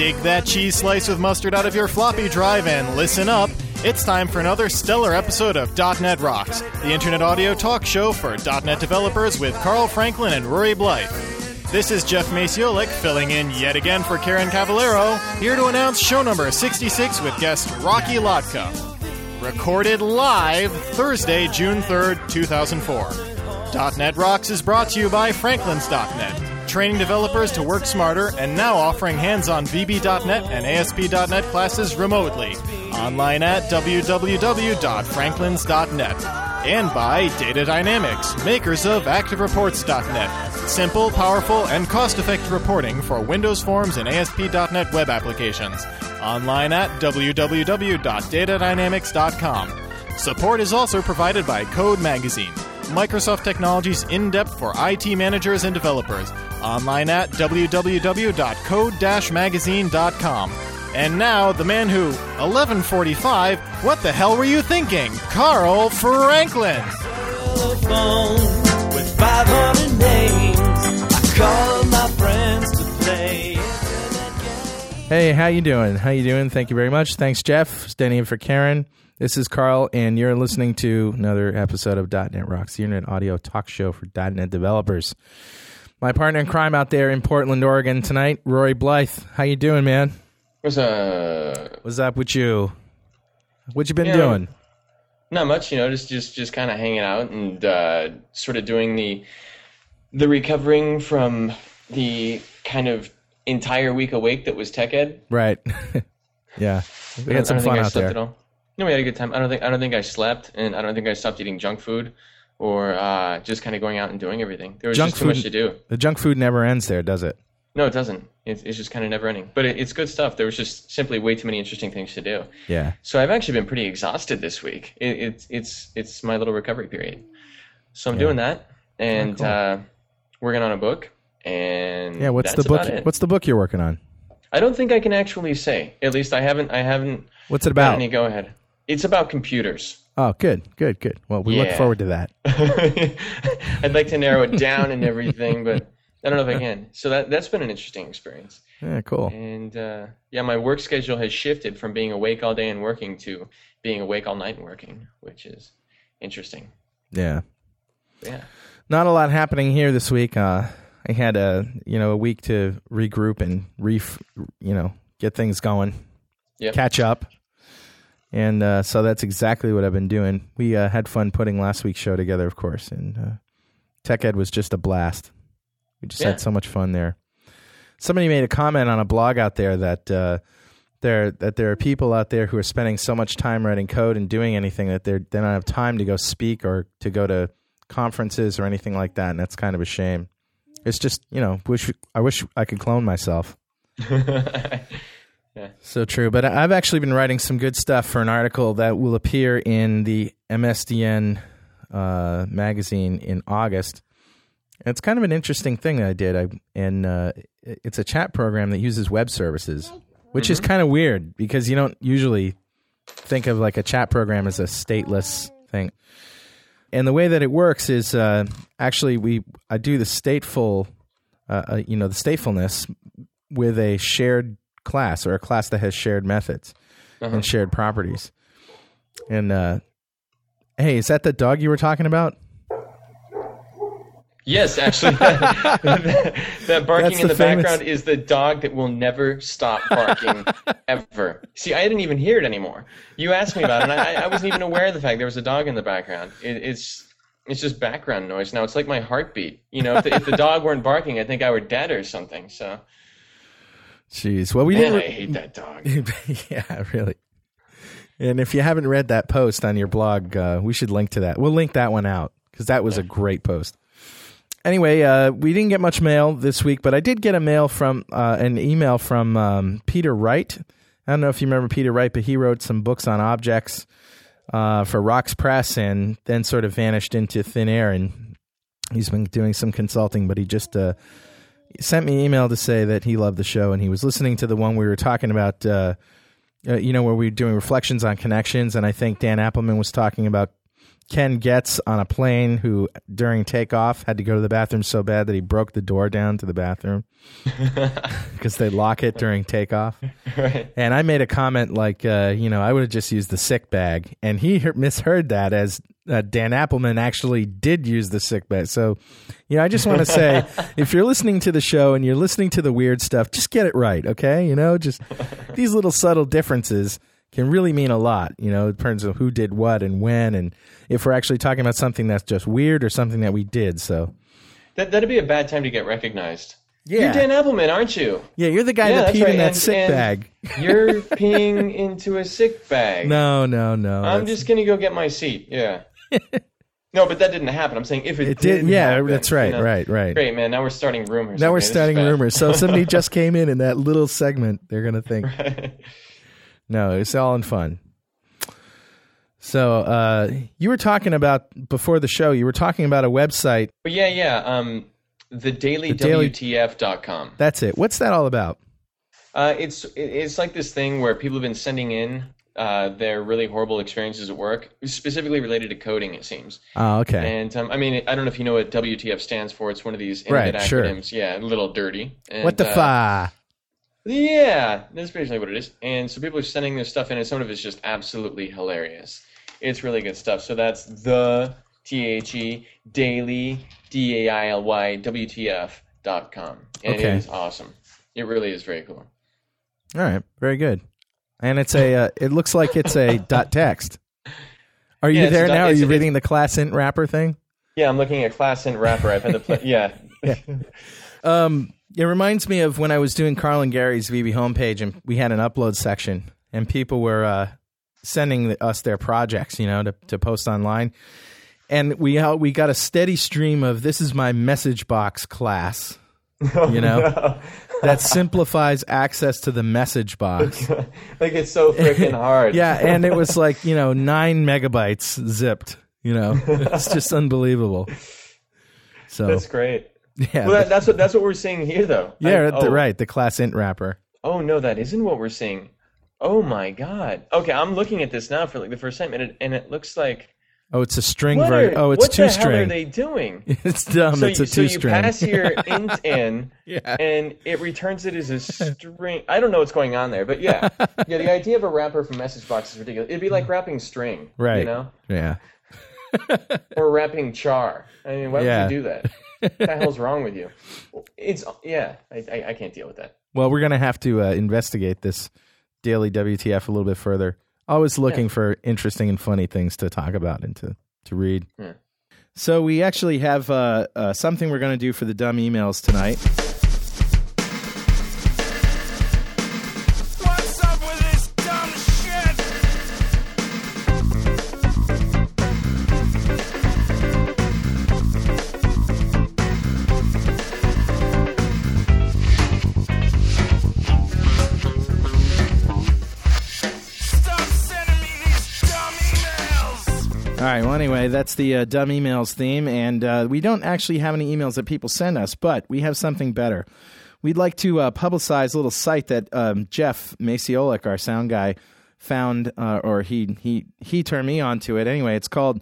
Dig that cheese slice with mustard out of your floppy drive and listen up. It's time for another stellar episode of .NET Rocks, the internet audio talk show for .NET developers with Carl Franklin and Rory Blythe. This is Jeff Maciolik filling in yet again for Karen Cavallero, here to announce show number 66 with guest Rocky Lhotka. Recorded live Thursday, June 3rd, 2004. .NET Rocks is brought to you by Franklin's.net, training developers to work smarter and now offering hands-on VB.NET and ASP.NET classes remotely. Online at www.franklins.net. And by Data Dynamics, makers of ActiveReports.net. Simple, powerful, and cost-effective reporting for Windows Forms and ASP.NET web applications. Online at www.datadynamics.com. Support is also provided by Code Magazine, Microsoft Technologies in depth for IT managers and developers. Online at www.code-magazine.com. And now, the man who, 1145, what the hell were you thinking? Carl Franklin! with 500 names. I call my friends to play internet games. Hey, how you doing? How you doing? Thank you very much. Thanks, Jeff, standing in for Karen. This is Carl, and you're listening to another episode of .NET Rocks, the internet audio talk show for .NET developers. My partner in crime out there in Portland, Oregon tonight, Rory Blythe. How you doing, man? What's uh What's up with you? What you been Yeah. doing? not much, you know, just just just kind of hanging out and uh, sort of doing the the recovering from the kind of entire week awake that was tech ed. Right. yeah. We had some I don't think fun out there. All. No, we had a good time. I don't think I don't think I slept, and I don't think I stopped eating junk food or uh, just kind of going out and doing everything. There was Junk just too much to do. The junk food never ends there, does it? No, it doesn't. It's, it's just kind of never ending. But it, it's good stuff. There was just simply way too many interesting things to do. Yeah. So I've actually been pretty exhausted this week. It, it's it's it's my little recovery period. So I'm doing that and cool. uh, working on a book. And Yeah. What's the book? What's the book you're working on? I don't think I can actually say. At least I haven't. I haven't. What's it about? Any go ahead. It's about computers. Oh, good, good, good. Well, we look forward to that. I'd like to narrow it down and everything, but I don't know if I can. So that that's been an interesting experience. Yeah, cool. And uh, yeah, my work schedule has shifted from being awake all day and working to being awake all night and working, which is interesting. Yeah. Yeah. Not a lot happening here this week. Uh, I had a you know a week to regroup and re you know get things going, Yep. catch up, and uh, so that's exactly what I've been doing. We uh, had fun putting last week's show together, of course, and uh, Tech Ed was just a blast. We just Yeah. had so much fun there. Somebody made a comment on a blog out there that uh, there that there are people out there who are spending so much time writing code and doing anything that they're they don't have time to go speak or to go to conferences or anything like that, and that's kind of a shame. It's just you know, wish I wish I could clone myself. So true, but I've actually been writing some good stuff for an article that will appear in the MSDN uh, magazine in August. And It's kind of an interesting thing that I did. I and uh, it's a chat program that uses web services, which is kind of weird because you don't usually think of like a chat program as a stateless thing. And the way that it works is uh, actually we I do the stateful, uh, uh, you know, the statefulness with a shared class or a class that has shared methods and shared properties. And uh, hey, is that the dog you were talking about? Yes, actually, that, barking That's in the the famous- background is the dog that will never stop barking ever. See, I didn't even hear it anymore. You asked me about it, and I, I wasn't even aware of the fact there was a dog in the background. It, it's It's just background noise now. It's like my heartbeat. You know, if the, if the dog weren't barking, I think I were dead or something. So, Jeez. Well, we man, didn't. I hate that dog. yeah, really. And if you haven't read that post on your blog, uh, we should link to that. We'll link that one out because that was a great post. Anyway, uh, we didn't get much mail this week, but I did get a mail from uh, an email from um, Peter Wright. I don't know if you remember Peter Wright, but he wrote some books on objects uh, for Rocks Press and then sort of vanished into thin air. And he's been doing some consulting, but he just uh, sent me an email to say that he loved the show and he was listening to the one we were talking about. Uh, uh, you know, where we were doing reflections on connections, and I think Dan Appleman was talking about Ken Getz on a plane who, during takeoff, had to go to the bathroom so bad that he broke the door down to the bathroom because they lock it during takeoff. right. And I made a comment like, uh, you know, I would have just used the sick bag, and he he- misheard that as uh, Dan Appleman actually did use the sick bag. So, you know, I just want to say, if you're listening to the show and you're listening to the weird stuff, just get it right, okay? You know, just these little subtle differences can really mean a lot. You know, in terms of who did what and when, and if we're actually talking about something that's just weird or something that we did. So, That that'd be a bad time to get recognized. Yeah. You're Dan Appleman, aren't you? yeah, you're the guy Yeah, that peed right, in that and- sick and bag. You're peeing into a sick bag. No, no, no. I'm that's- just gonna go get my seat. Yeah. no, but that didn't happen. I'm saying if it, It did. Yeah, happen, that's right. you know? Right. Right. Great, man. Now we're starting rumors. Now we're Okay, is starting rumors. So if somebody just came in in that little segment, they're gonna think, no, it's all in fun. So uh, you were talking about before the show. You were talking about a website. Yeah, yeah. Um, the Daily- dailywtf.com. That's it. What's that all about? Uh, it's it's like this thing where people have been sending in uh, their really horrible experiences at work, specifically related to coding. It seems. Oh, okay. And um, I mean, I don't know if you know what WTF stands for. It's one of these Right, internet sure. acronyms. Yeah, a little dirty. And, what the uh? Yeah, that's basically what it is. And so people are sending their stuff in, and some of it's just absolutely hilarious. It's really good stuff. So that's the T H E daily D A I L Y W T F dot com, and Okay. it is awesome. It really is very cool. All right. Very good. And it's a. Uh, it looks like it's a dot text. Are you Yeah, there now? Are you reading the class int wrapper thing? Yeah, I'm looking at Class Int Wrapper. I've had the play. Yeah. Um, it reminds me of when I was doing Carl and Gary's VB homepage, and we had an upload section, and people were uh, sending us their projects, you know, to, to post online, and we uh, we got a steady stream of this is my message box class, you know, that simplifies access to the message box. like it's so freaking hard. Yeah, and it was like you know nine megabytes zipped. You know, it's just unbelievable. So That's great. Yeah, Well, that, that's what that's what we're seeing here, though. yeah, I- the, oh. right, the class int wrapper. Oh no, that isn't what we're seeing. Oh my god. Okay, I'm looking at this now for like the first time, and it, and it looks like Oh, it's a string what are- Oh, it's what two the hell are they doing? It's dumb. so it's you, a so two you string. pass your int in, Yeah. and it returns it as a string. I don't know what's going on there, but yeah, yeah. The idea of a wrapper from message box is ridiculous. It'd be like mm-hmm. wrapping string, right. You know, Yeah. or wrapping char. I mean, why Yeah. would you do that? What the hell's wrong with you? It's yeah. I, I, I can't deal with that. Well, we're gonna have to uh, investigate this daily WTF a little bit further. Always looking for interesting and funny things to talk about and to to read. Yeah. So we actually have uh, uh, something we're going to do for the dumb emails tonight. Right. Well, anyway, that's the uh, dumb emails theme, and uh, we don't actually have any emails that people send us, but we have something better. We'd like to uh, publicize a little site that um, Jeff Maciolik, our sound guy, found, uh, or he he he turned me onto it. Anyway, it's called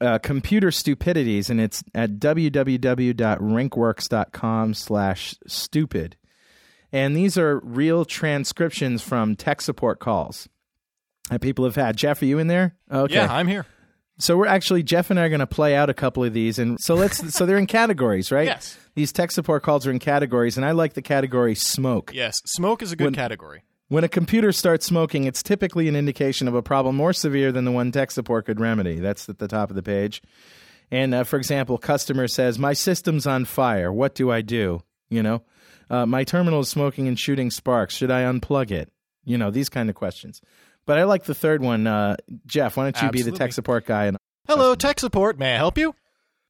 uh, Computer Stupidities, and it's at www.rinkworks.com/stupid. And these are real transcriptions from tech support calls that people have had. Jeff, are you in there? Okay. Yeah, I'm here. So we're actually Jeff and I are going to play out a couple of these, and so let's. so they're in categories, right? Yes. These tech support calls are in categories, and I like the category smoke. Yes, smoke is a good When- category. When a computer starts smoking, it's typically an indication of a problem more severe than the one tech support could remedy. That's at the top of the page. And uh, for example, customer says, "My system's on fire. What do I do?" You know, uh, my terminal is smoking and shooting sparks. Should I unplug it? You know, these kind of questions. But I like the third one. Uh, Jeff, why don't you be the tech support guy? And Hello, tech support. May I help you?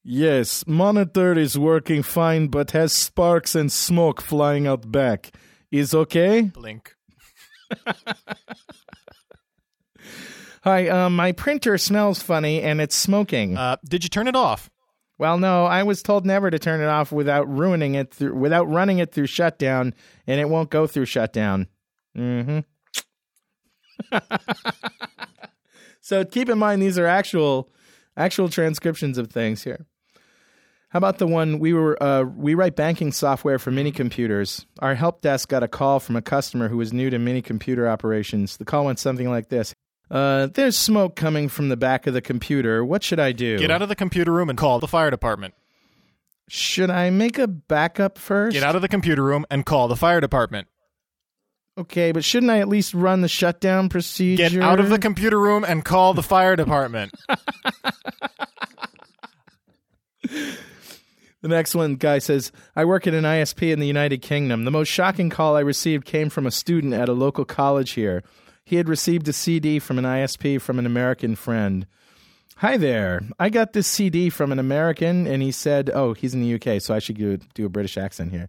yes, monitor is working fine, but has sparks and smoke flying out back. Is okay? Blink. Hi, um, my printer smells funny and it's smoking. Uh, did you turn it off? Well, no, I was told never to turn it off without ruining it through, without running it through shutdown, and it won't go through shutdown. Mm-hmm. So keep in mind these are actual actual transcriptions of things here. How about the one we were uh, we write banking software for mini computers. Our help desk got a call from a customer who was new to mini computer operations. The call went something like this. Uh, there's smoke coming from the back of the computer. What should I do? Get out of the computer room and call the fire department. Should I make a backup first? Get out of the computer room and call the fire department. Okay, but shouldn't I at least run the shutdown procedure? Get out of the computer room and call the fire department. The next one guy says, I work at an ISP in the United Kingdom. The most shocking call I received came from a student at a local college here. He had received a CD from an ISP from an American friend. Hi there. I got this CD from an American, and he said, Oh, he's in the UK, so I should do, do a British accent here.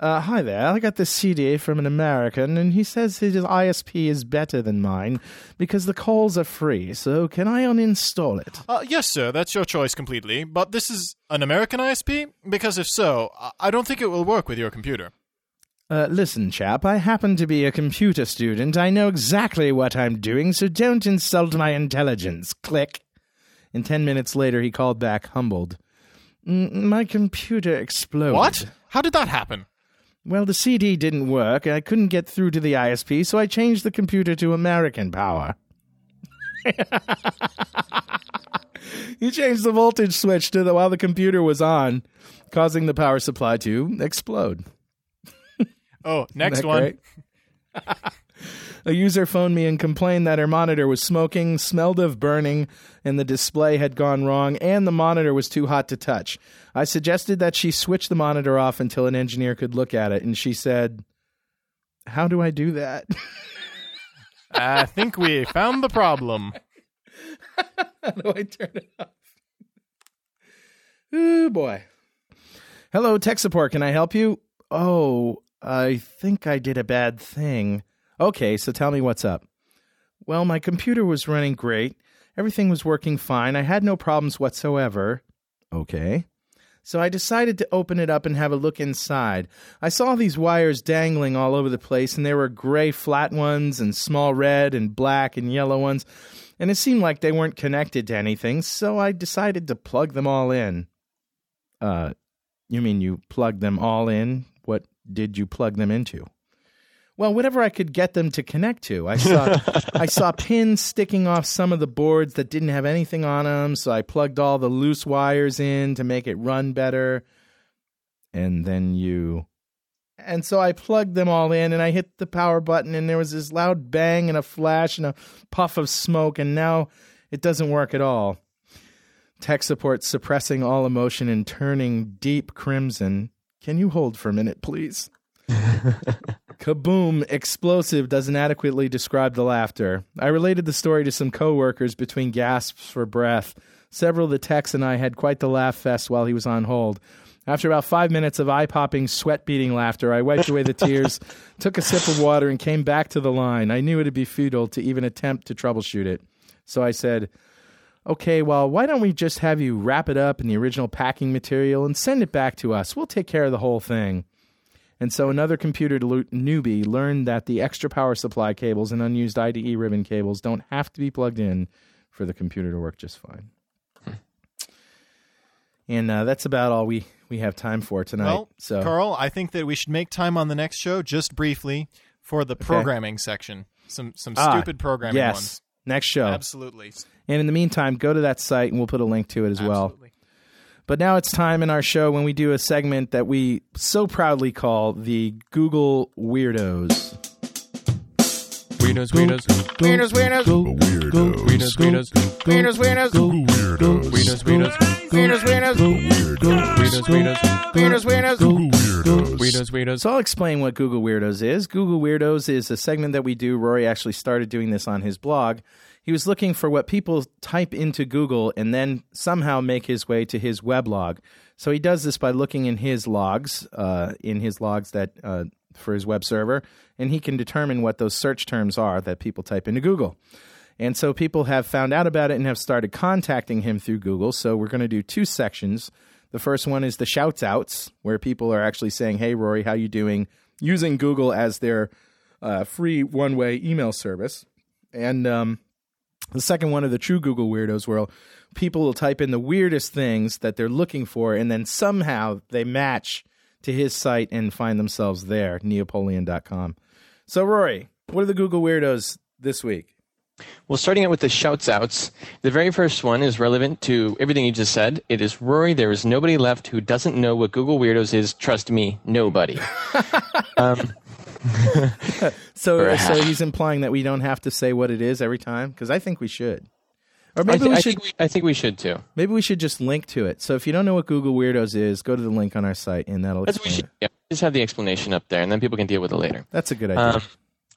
Uh, hi there. I got this CD from an American, and he says his ISP is better than mine because the calls are free. So can I uninstall it? Uh, yes, sir, that's your choice completely. But this is an American ISP? Because if so, I- don't think it will work with your computer. Uh, listen, chap, I happen to be a computer student. I know exactly what I'm doing, so don't insult my intelligence. Click. And ten minutes later, he called back, humbled. "Mm, My computer exploded. What? How did that happen? Well, the CD didn't work. And I couldn't get through to the ISP, so I changed the computer to American power. you changed the voltage switch to the while the computer was on, causing the power supply to explode. Oh, next one. A user phoned me and complained that her monitor was smoking, smelled of burning, and the display had gone wrong, and the monitor was too hot to touch. I suggested that she switch the monitor off until an engineer could look at it, and she said, How do I do that? I think we found the problem. How do I turn it off? Ooh, boy. Hello, tech support. Can I help you? Oh, I think I did a bad thing. Okay, so tell me what's up. Well, my computer was running great. Everything was working fine. I had no problems whatsoever. Okay. So I decided to open it up and have a look inside. I saw these wires dangling all over the place, and there were gray flat ones, and small red, and black, and yellow ones, and it seemed like they weren't connected to anything, so I decided to plug them all in. Uh, you mean you plugged them all in? What did you plug them into? Well, whatever I could get them to connect to. I saw I saw pins sticking off some of the boards that didn't have anything on them, so I plugged all the loose wires in to make it run better. And then you and so I plugged them all in and I hit the power button and there was this loud bang and a flash and a puff of smoke and now it doesn't work at all. Tech support suppressing all emotion and turning deep crimson. Can you hold for a minute, please? Kaboom! Explosive doesn't adequately describe the laughter. I related the story to some coworkers between gasps for breath. Several of the techs and I had quite the laugh fest while he was on hold. After about five minutes of eye popping, sweat beating laughter, I wiped away the tears, took a sip of water, and came back to the line. I knew it'd be futile to even attempt to troubleshoot it. So I said, Okay, well, why don't we just have you wrap it up in the original packing material and send it back to us? We'll take care of the whole thing. And so another computer newbie learned that the extra power supply cables and unused IDE ribbon cables don't have to be plugged in for the computer to work just fine. and uh, that's about all we, we have time for tonight. Well, so Carl, I think that we should make time on the next show just briefly for the programming section. Some some Ah, stupid programming yes, ones. next show. Absolutely. And in the meantime, go to that site and we'll put a link to it as well. Absolutely. But now it's time in our show when we do a segment that we so proudly call the Google Weirdos. Wieners, wieners, Wieners, wieners. wieners, wieners, wieners, wieners, wieners, wieners. Wieners, wieners. Weirdos, weirdos. Wieners, wieners. Weirdos, weirdos. So I'll explain what Google Weirdos is. Google Weirdos is a segment that we do. Rory actually started doing this on his blog. He was looking for what people type into Google and then somehow make his way to his weblog. So he does this by looking in his logs, uh, in his logs that uh, for his web server, and he can determine what those search terms are that people type into Google. And so people have found out about it and have started contacting him through Google. So we're going to do two sections. The first one is the shouts outs, where people are actually saying, "Hey, Rory, how you doing?" using Google as their uh, free one-way email service. And um, the second one are the true Google weirdos, where people will type in the weirdest things that they're looking for, and then somehow they match to his site and find themselves there, neopoleon.com. So, Rory, what are the Google weirdos this week? Well, starting out with the shouts outs, the very first one is relevant to everything you just said. It is Rory, there is nobody left who doesn't know what Google Weirdos is. Trust me, nobody. um, So, so he's implying that we don't have to say what it is every time because I think we should, or I, maybe th- we I should. think we, I think we should too. maybe we should just link to it. So if you don't know what Google Weirdos is, go to the link on our site, and that'll That's what we should it. yeah, just have the explanation up there, and then people can deal with it later. That's a good idea. Um,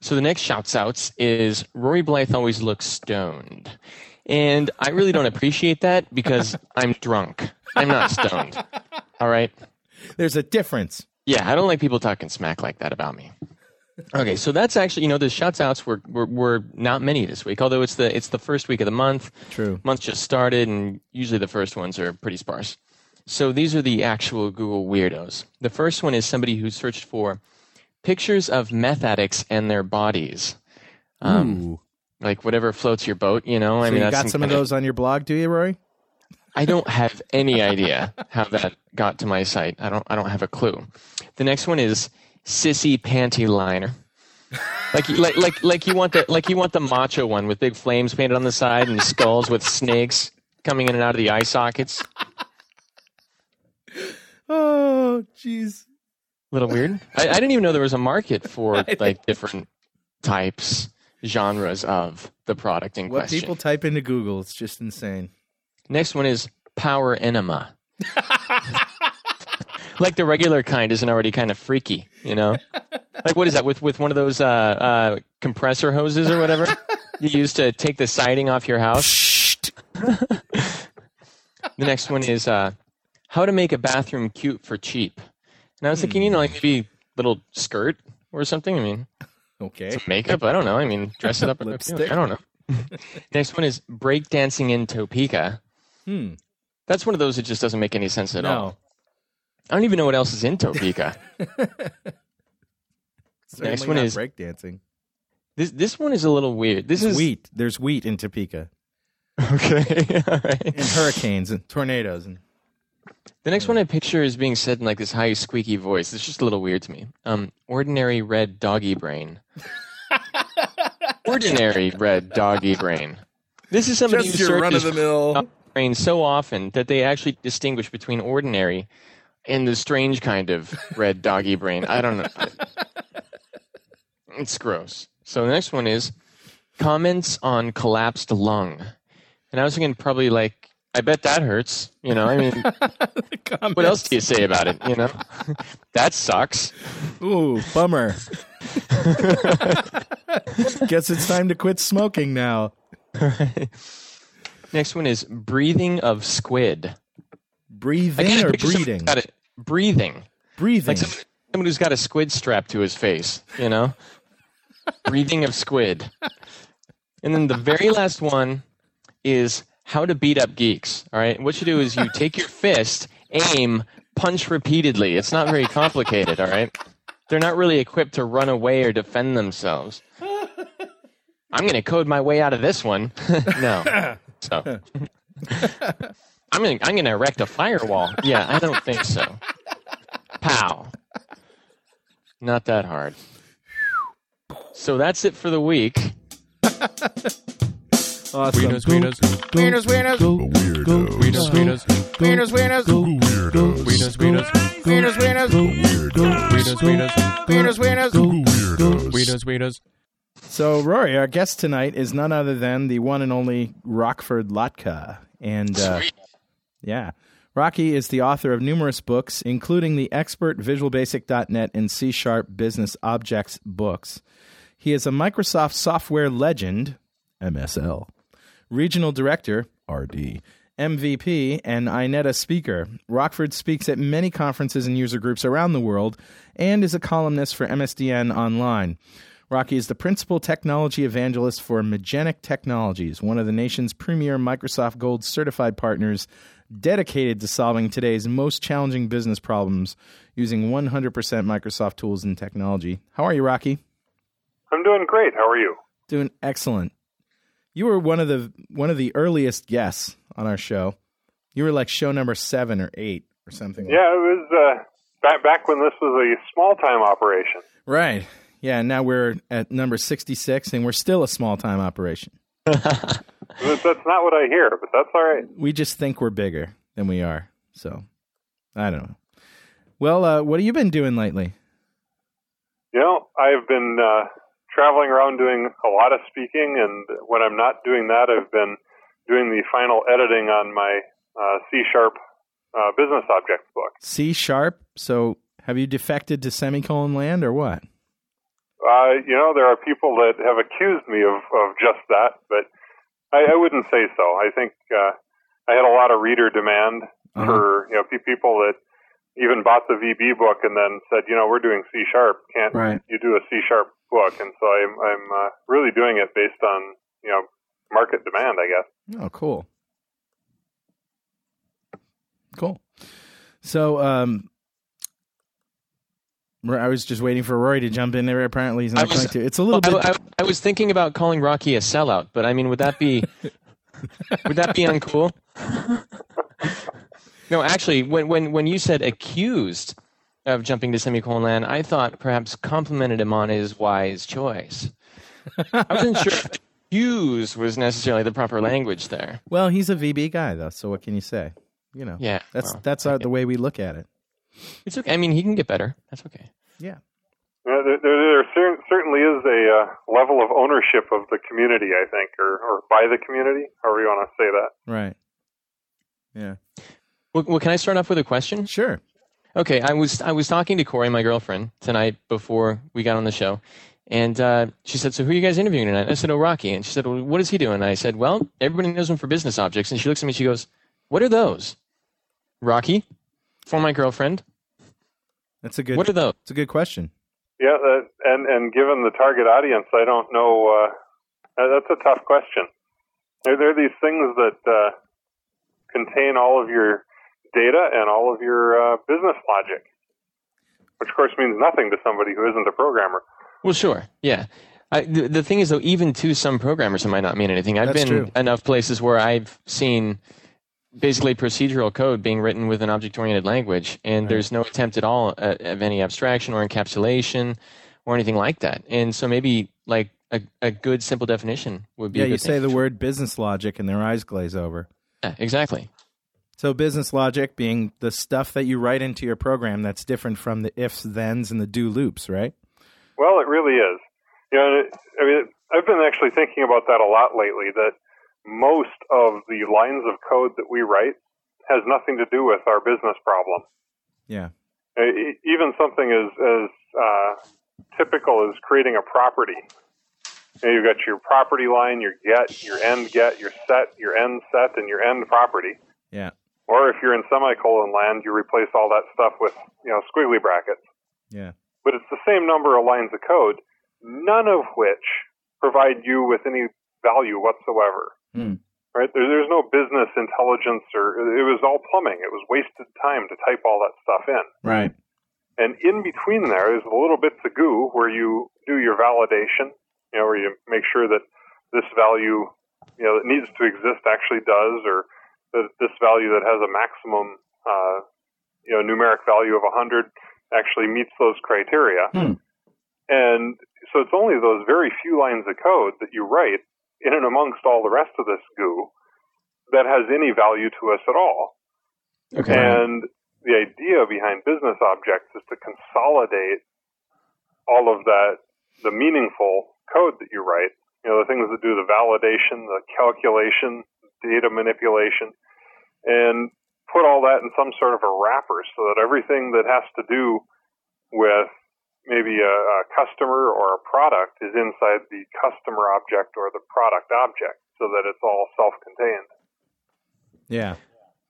so the next shouts outs is Rory Blythe always looks stoned. And I really don't appreciate that because I'm drunk. I'm not stoned. All right? There's a difference. Yeah, I don't like people talking smack like that about me. Okay, so that's actually you know the shouts outs were, were were not many this week, although it's the it's the first week of the month. True. Month just started, and usually the first ones are pretty sparse. So these are the actual Google weirdos. The first one is somebody who searched for pictures of meth addicts and their bodies. Um, Ooh. like whatever floats your boat, you know. I mean, you got some of kinda- those on your blog, do you, Rory? I don't have any idea how that got to my site. I don't. I don't have a clue. The next one is sissy panty liner. Like, like, like, like you want the like you want the macho one with big flames painted on the side and skulls with snakes coming in and out of the eye sockets. Oh, jeez. A little weird. I, I didn't even know there was a market for like different types, genres of the product in What question. people type into Google, it's just insane. Next one is power enema. like the regular kind isn't already kind of freaky, you know? Like what is that with with one of those uh, uh, compressor hoses or whatever you use to take the siding off your house? the next one is uh, how to make a bathroom cute for cheap. And I was thinking, you know, like maybe little skirt or something. I mean, Okay. makeup. I don't know. I mean, dress it up. Lipstick. I don't know. Next one is breakdancing in Topeka. Hmm. That's one of those that just doesn't make any sense at all. I don't even know what else is in Topeka. Next one not is- breakdancing. this this one is a little weird. This is Wheat. There's wheat in Topeka. okay. all right. And hurricanes and tornadoes. And The next one I picture is being said in like this high squeaky voice. It's just a little weird to me. Um, ordinary red doggy brain. ordinary red doggy brain. This is somebody who searches mill. Brain so often that they actually distinguish between ordinary and the strange kind of red doggy brain. I don't know. It's gross. So the next one is comments on collapsed lung. And I was thinking probably like, I bet that hurts. You know, I mean, what else do you say about it? You know, that sucks. Ooh, bummer. Guess it's time to quit smoking now. Next one is breathing of squid. Breathing or breathing? Got it. Breathing. Breathing. Like someone, someone who's got a squid strapped to his face, you know? Breathing of squid. And then the very last one is how to beat up geeks. All right. What you do is you take your fist, aim, punch repeatedly. It's not very complicated. All right. They're not really equipped to run away or defend themselves. I'm going to code my way out of this one. no. So. I'm going to I'm going to erect a firewall. Yeah, I don't think so. Pow. Not that hard. So that's it for the week. awesome. Wieners, wieners. Wieners, wieners. Wieners, wieners. Wieners, wieners. Wieners, wieners. Wieners, wieners. Wieners, wieners. Wieners, wieners. Wieners, wieners. So, Rory, our guest tonight is none other than the one and only Rockford Lhotka. And uh, Yeah. Rocky is the author of numerous books, including the expert VisualBasic.net and C Sharp Business Objects books. He is a Microsoft Software Legend, MSL, Regional Director, RD, MVP, and INETA speaker. Rockford speaks at many conferences and user groups around the world and is a columnist for MSDN Online. Rocky is the principal technology evangelist for Magenic Technologies, one of the nation's premier Microsoft Gold certified partners dedicated to solving today's most challenging business problems using 100% Microsoft tools and technology. How are you, Rocky? I'm doing great. How are you? Doing excellent. You were one of the one of the earliest guests on our show. You were like show number 7 or 8 or something. like Yeah, it was uh, back back when this was a small time operation. Right. Yeah, and now we're at number 66 and we're still a small time operation. That's not what I hear, but that's all right. We just think we're bigger than we are. So, I don't know. Well, uh, what have you been doing lately? You know, I've been uh, traveling around doing a lot of speaking, and when I'm not doing that, I've been doing the final editing on my uh, C sharp uh, business objects book. C sharp. So, have you defected to semicolon land or what? Uh, you know, there are people that have accused me of, of just that, but I, I wouldn't say so. I think uh, I had a lot of reader demand Uh-huh. for you know pe- people that even bought the VB book and then said, you know, we're doing C sharp. Can't Right. you do a C sharp book? And so I'm I'm uh, really doing it based on you know market demand, I guess. Oh, cool. Cool. So, um, I was just waiting for Rory to jump in there. Apparently, he's not was- going to. It's a little Well, bit. I, I, I was thinking about calling Rocky a sellout, but I mean, would that be would that be uncool? no, actually, when when when you said accused of jumping to semicolon land, I thought perhaps complimented him on his wise choice. I wasn't sure if accused was necessarily the proper language there. well, he's a VB guy, though. So, what can you say? You know, Yeah, that's well, that's the way we look at it. It's okay. I mean, he can get better. That's okay. Yeah. Uh, there, there, there certainly is a uh, level of ownership of the community, I think, or, or by the community, however you want to say that. Right. Yeah. Well, well, can I start off with a question? Sure. Okay, I was I was talking to Corey, my girlfriend, tonight before we got on the show, and uh, she said, "So who are you guys interviewing tonight?" I said, "Oh, Rocky." And she said, well, "What is he doing?" And I said, "Well, everybody knows him for business objects." And she looks at me, she goes, "What are those?" Rocky, for my girlfriend. That's a good. What are those? It's a good question. Yeah, that, and and given the target audience, I don't know. Uh, uh, that's a tough question. There, there are these things that uh, contain all of your data and all of your uh, business logic, which of course means nothing to somebody who isn't a programmer. Well, sure, yeah. I, the, the thing is, though, even to some programmers, it might not mean anything. I've That's been true. enough places where I've seen basically procedural code being written with an object-oriented language, and there's no attempt at all at, of any abstraction or encapsulation or anything like that. And so maybe like a, a good simple definition would be. Yeah, a you say thing. the word business logic and their eyes glaze over. Yeah, exactly. So business logic being the stuff that you write into your program that's different from the ifs, thens, and the do loops, right? Well, it really is. You know, I mean, I've been actually thinking about that a lot lately. That most of the lines of code that we write has nothing to do with our business problem. Yeah. Even something as as uh, typical as creating a property. You know, you've got your property line, your get, your end get, your set, your end set, and your end property. Yeah. Or if you're in semicolon land, you replace all that stuff with you know squiggly brackets. Yeah. But it's the same number of lines of code, none of which provide you with any value whatsoever. Hmm. Right? There, there's no business intelligence, or it was all plumbing. It was wasted time to type all that stuff in. Right. And in between there is the little bits of goo where you do your validation, you know, where you make sure that this value, you know, that needs to exist actually does, or that this value that has a maximum, uh, you know, numeric value of 100 actually meets those criteria. Hmm. And so it's only those very few lines of code that you write in and amongst all the rest of this goo that has any value to us at all. Okay. And the idea behind business objects is to consolidate all of that, the meaningful code that you write, you know, the things that do the validation, the calculation, data manipulation, and put all that in some sort of a wrapper so that everything that has to do with maybe a, a customer or a product is inside the customer object or the product object so that it's all self-contained. Yeah.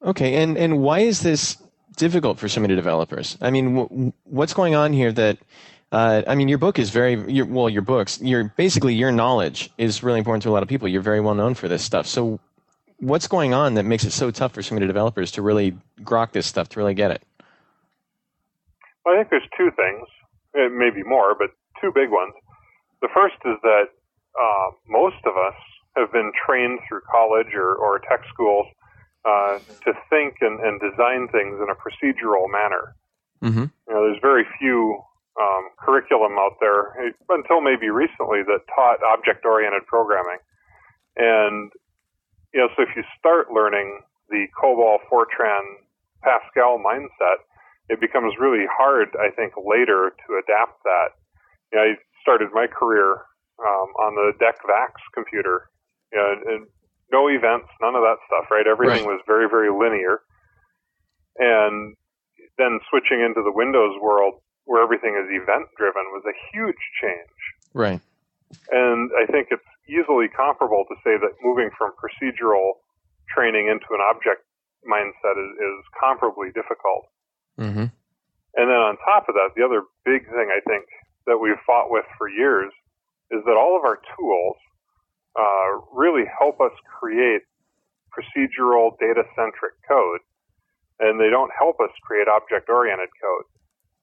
Okay, and and why is this difficult for so many developers? I mean, w- what's going on here that uh, I mean, your book is very your, well. Your books, your basically your knowledge is really important to a lot of people. You're very well known for this stuff. So, what's going on that makes it so tough for so many developers to really grok this stuff, to really get it? Well, I think there's two things, maybe more, but two big ones. The first is that uh, most of us have been trained through college or, or tech schools uh, to think and, and design things in a procedural manner. Mm-hmm. You know, there's very few um, curriculum out there eh, until maybe recently that taught object-oriented programming. And you know, so if you start learning the COBOL, Fortran, Pascal mindset, it becomes really hard, I think, later to adapt that. You know, I started my career um, on the DEC VAX computer, you know, and, and no events, none of that stuff, right? Everything Right. was very, very linear. And then switching into the Windows world where everything is event driven was a huge change. Right. And I think it's easily comparable to say that moving from procedural training into an object mindset is, is comparably difficult. Mm-hmm. And then on top of that, the other big thing I think that we've fought with for years is that all of our tools uh, really help us create procedural data centric code, and they don't help us create object oriented code.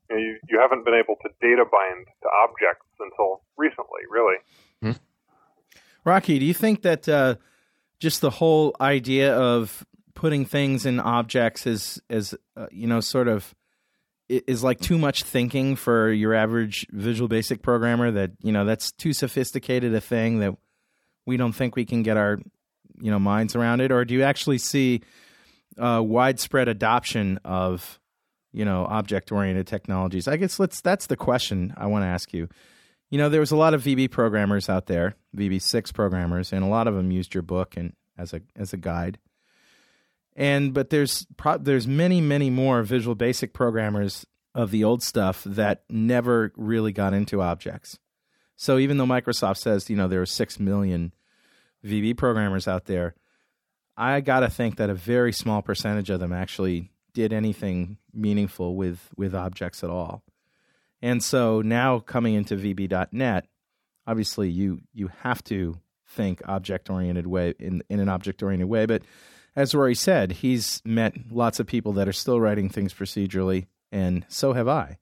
You, know, you, you haven't been able to data bind to objects until recently, really. Rocky, do you think that uh, just the whole idea of putting things in objects is, is uh, you know, sort of is like too much thinking for your average Visual Basic programmer? That you know, that's too sophisticated a thing that we don't think we can get our you know minds around it, or do you actually see uh, widespread adoption of you know object oriented technologies? I guess let's that's the question I want to ask you. You know, there was a lot of VB programmers out there, VB6 programmers, and a lot of them used your book and as a as a guide. And but there's pro- there's many many more Visual Basic programmers of the old stuff that never really got into objects. So even though Microsoft says you know there are six million VB programmers out there, I got to think that a very small percentage of them actually did anything meaningful with with objects at all. And so now coming into VB.net, obviously you you have to think object oriented way in in an object oriented way. But as Rory said, he's met lots of people that are still writing things procedurally, and so have I.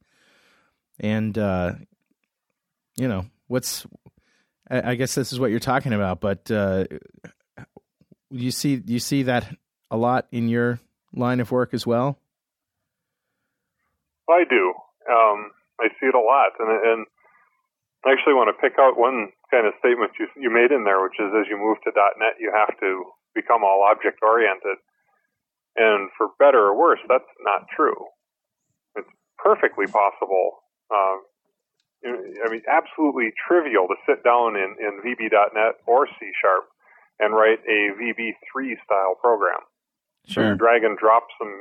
And uh, you know what's I guess this is what you're talking about, but uh, you see you see that a lot in your line of work as well. I do. Um, I see it a lot, and and I actually want to pick out one kind of statement you you made in there, which is as you move to .NET, you have to become all object oriented. And for better or worse, that's not true. It's perfectly possible. Um, I mean, absolutely trivial to sit down in, in VB.NET or C Sharp and write a VB3 style program. So drag and drop some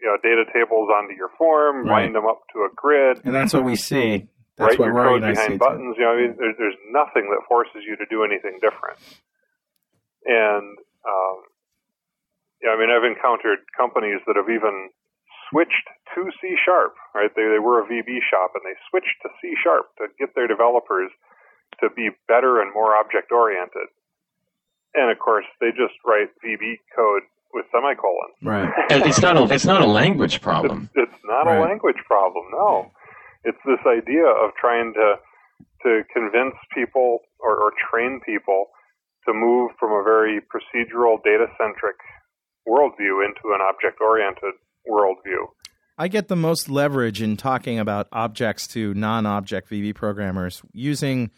you know data tables onto your form, Right. bind them up to a grid, And that's what we see. That's write what your code behind too. buttons. You know, I mean, there, there's nothing that forces you to do anything different. And um, yeah, I mean, I've encountered companies that have even switched to C sharp. Right, they they were a VB shop and they switched to C sharp to get their developers to be better and more object oriented. And of course, they just write VB code with semicolons. Right. It's not a it's not a language problem. It's, it's not Right. a language problem. No, it's this idea of trying to to convince people or, or train people to move from a very procedural, data centric worldview into an object oriented worldview. I get the most leverage in talking about objects to non object VB programmers using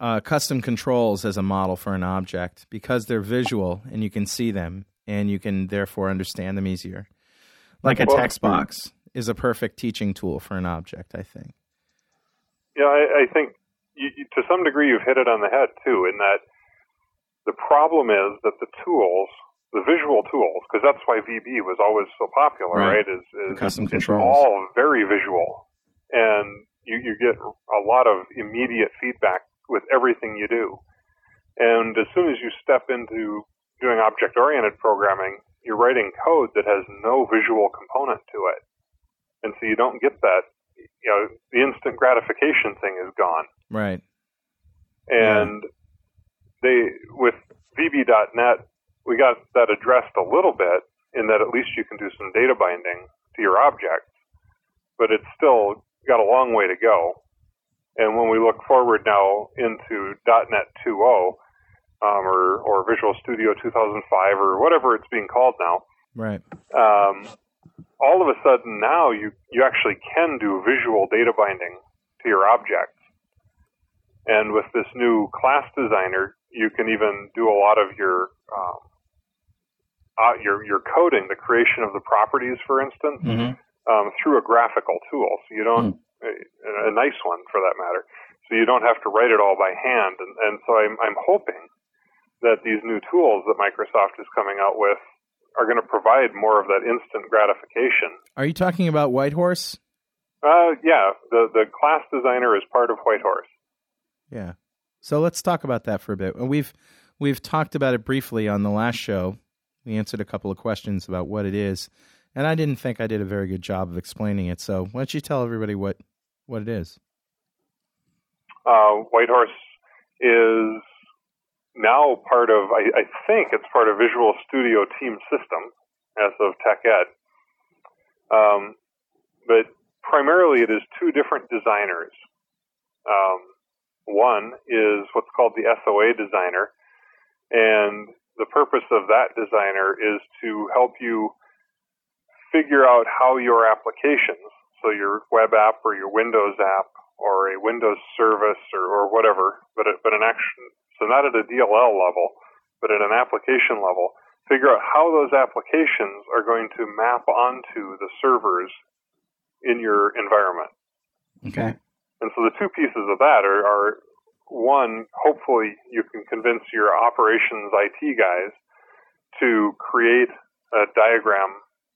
uh, custom controls as a model for an object because they're visual and you can see them and you can therefore understand them easier. Like a text box is a perfect teaching tool for an object, I think. Yeah, I, I think you, to some degree you've hit it on the head too, in that the problem is that the tools the visual tools, because that's why VB was always so popular, Right. right? Is, is custom it's controls. all very visual, and you, you get a lot of immediate feedback with everything you do. And as soon as you step into doing object-oriented programming, you're writing code that has no visual component to it, and so you don't get that. You know, the instant gratification thing is gone. Right. And they with VB.net, we got that addressed a little bit in that at least you can do some data binding to your objects, but it's still got a long way to go. And when we look forward now into .NET 2.0 um, or or Visual Studio 2005 or whatever it's being called now, Right. um, all of a sudden now you, you actually can do visual data binding to your objects. And with this new class designer, you can even do a lot of your um, uh, your your coding, the creation of the properties, for instance, Mhm. um, through a graphical tool. So you don't a, a nice one for that matter. So you don't have to write it all by hand. And, and so I'm I'm hoping that these new tools that Microsoft is coming out with are going to provide more of that instant gratification. Are you talking about Whitehorse? Uh, yeah, the the class designer is part of Whitehorse. Yeah. So let's talk about that for a bit. We've we've talked about it briefly on the last show. We answered a couple of questions about what it is, and I didn't think I did a very good job of explaining it. So why don't you tell everybody what what it is? Uh, Whitehorse is now part of, I, I think it's part of Visual Studio Team System as of TechEd. Um, but primarily it is two different designers. Um, one is what's called the SOA designer, and the purpose of that designer is to help you figure out how your applications, so your web app or your Windows app or a Windows service or, or whatever, but it, but an action, so not at a DLL level, but at an application level, figure out how those applications are going to map onto the servers in your environment. Okay. And so the two pieces of that are, are one, hopefully you can convince your operations IT guys to create a diagram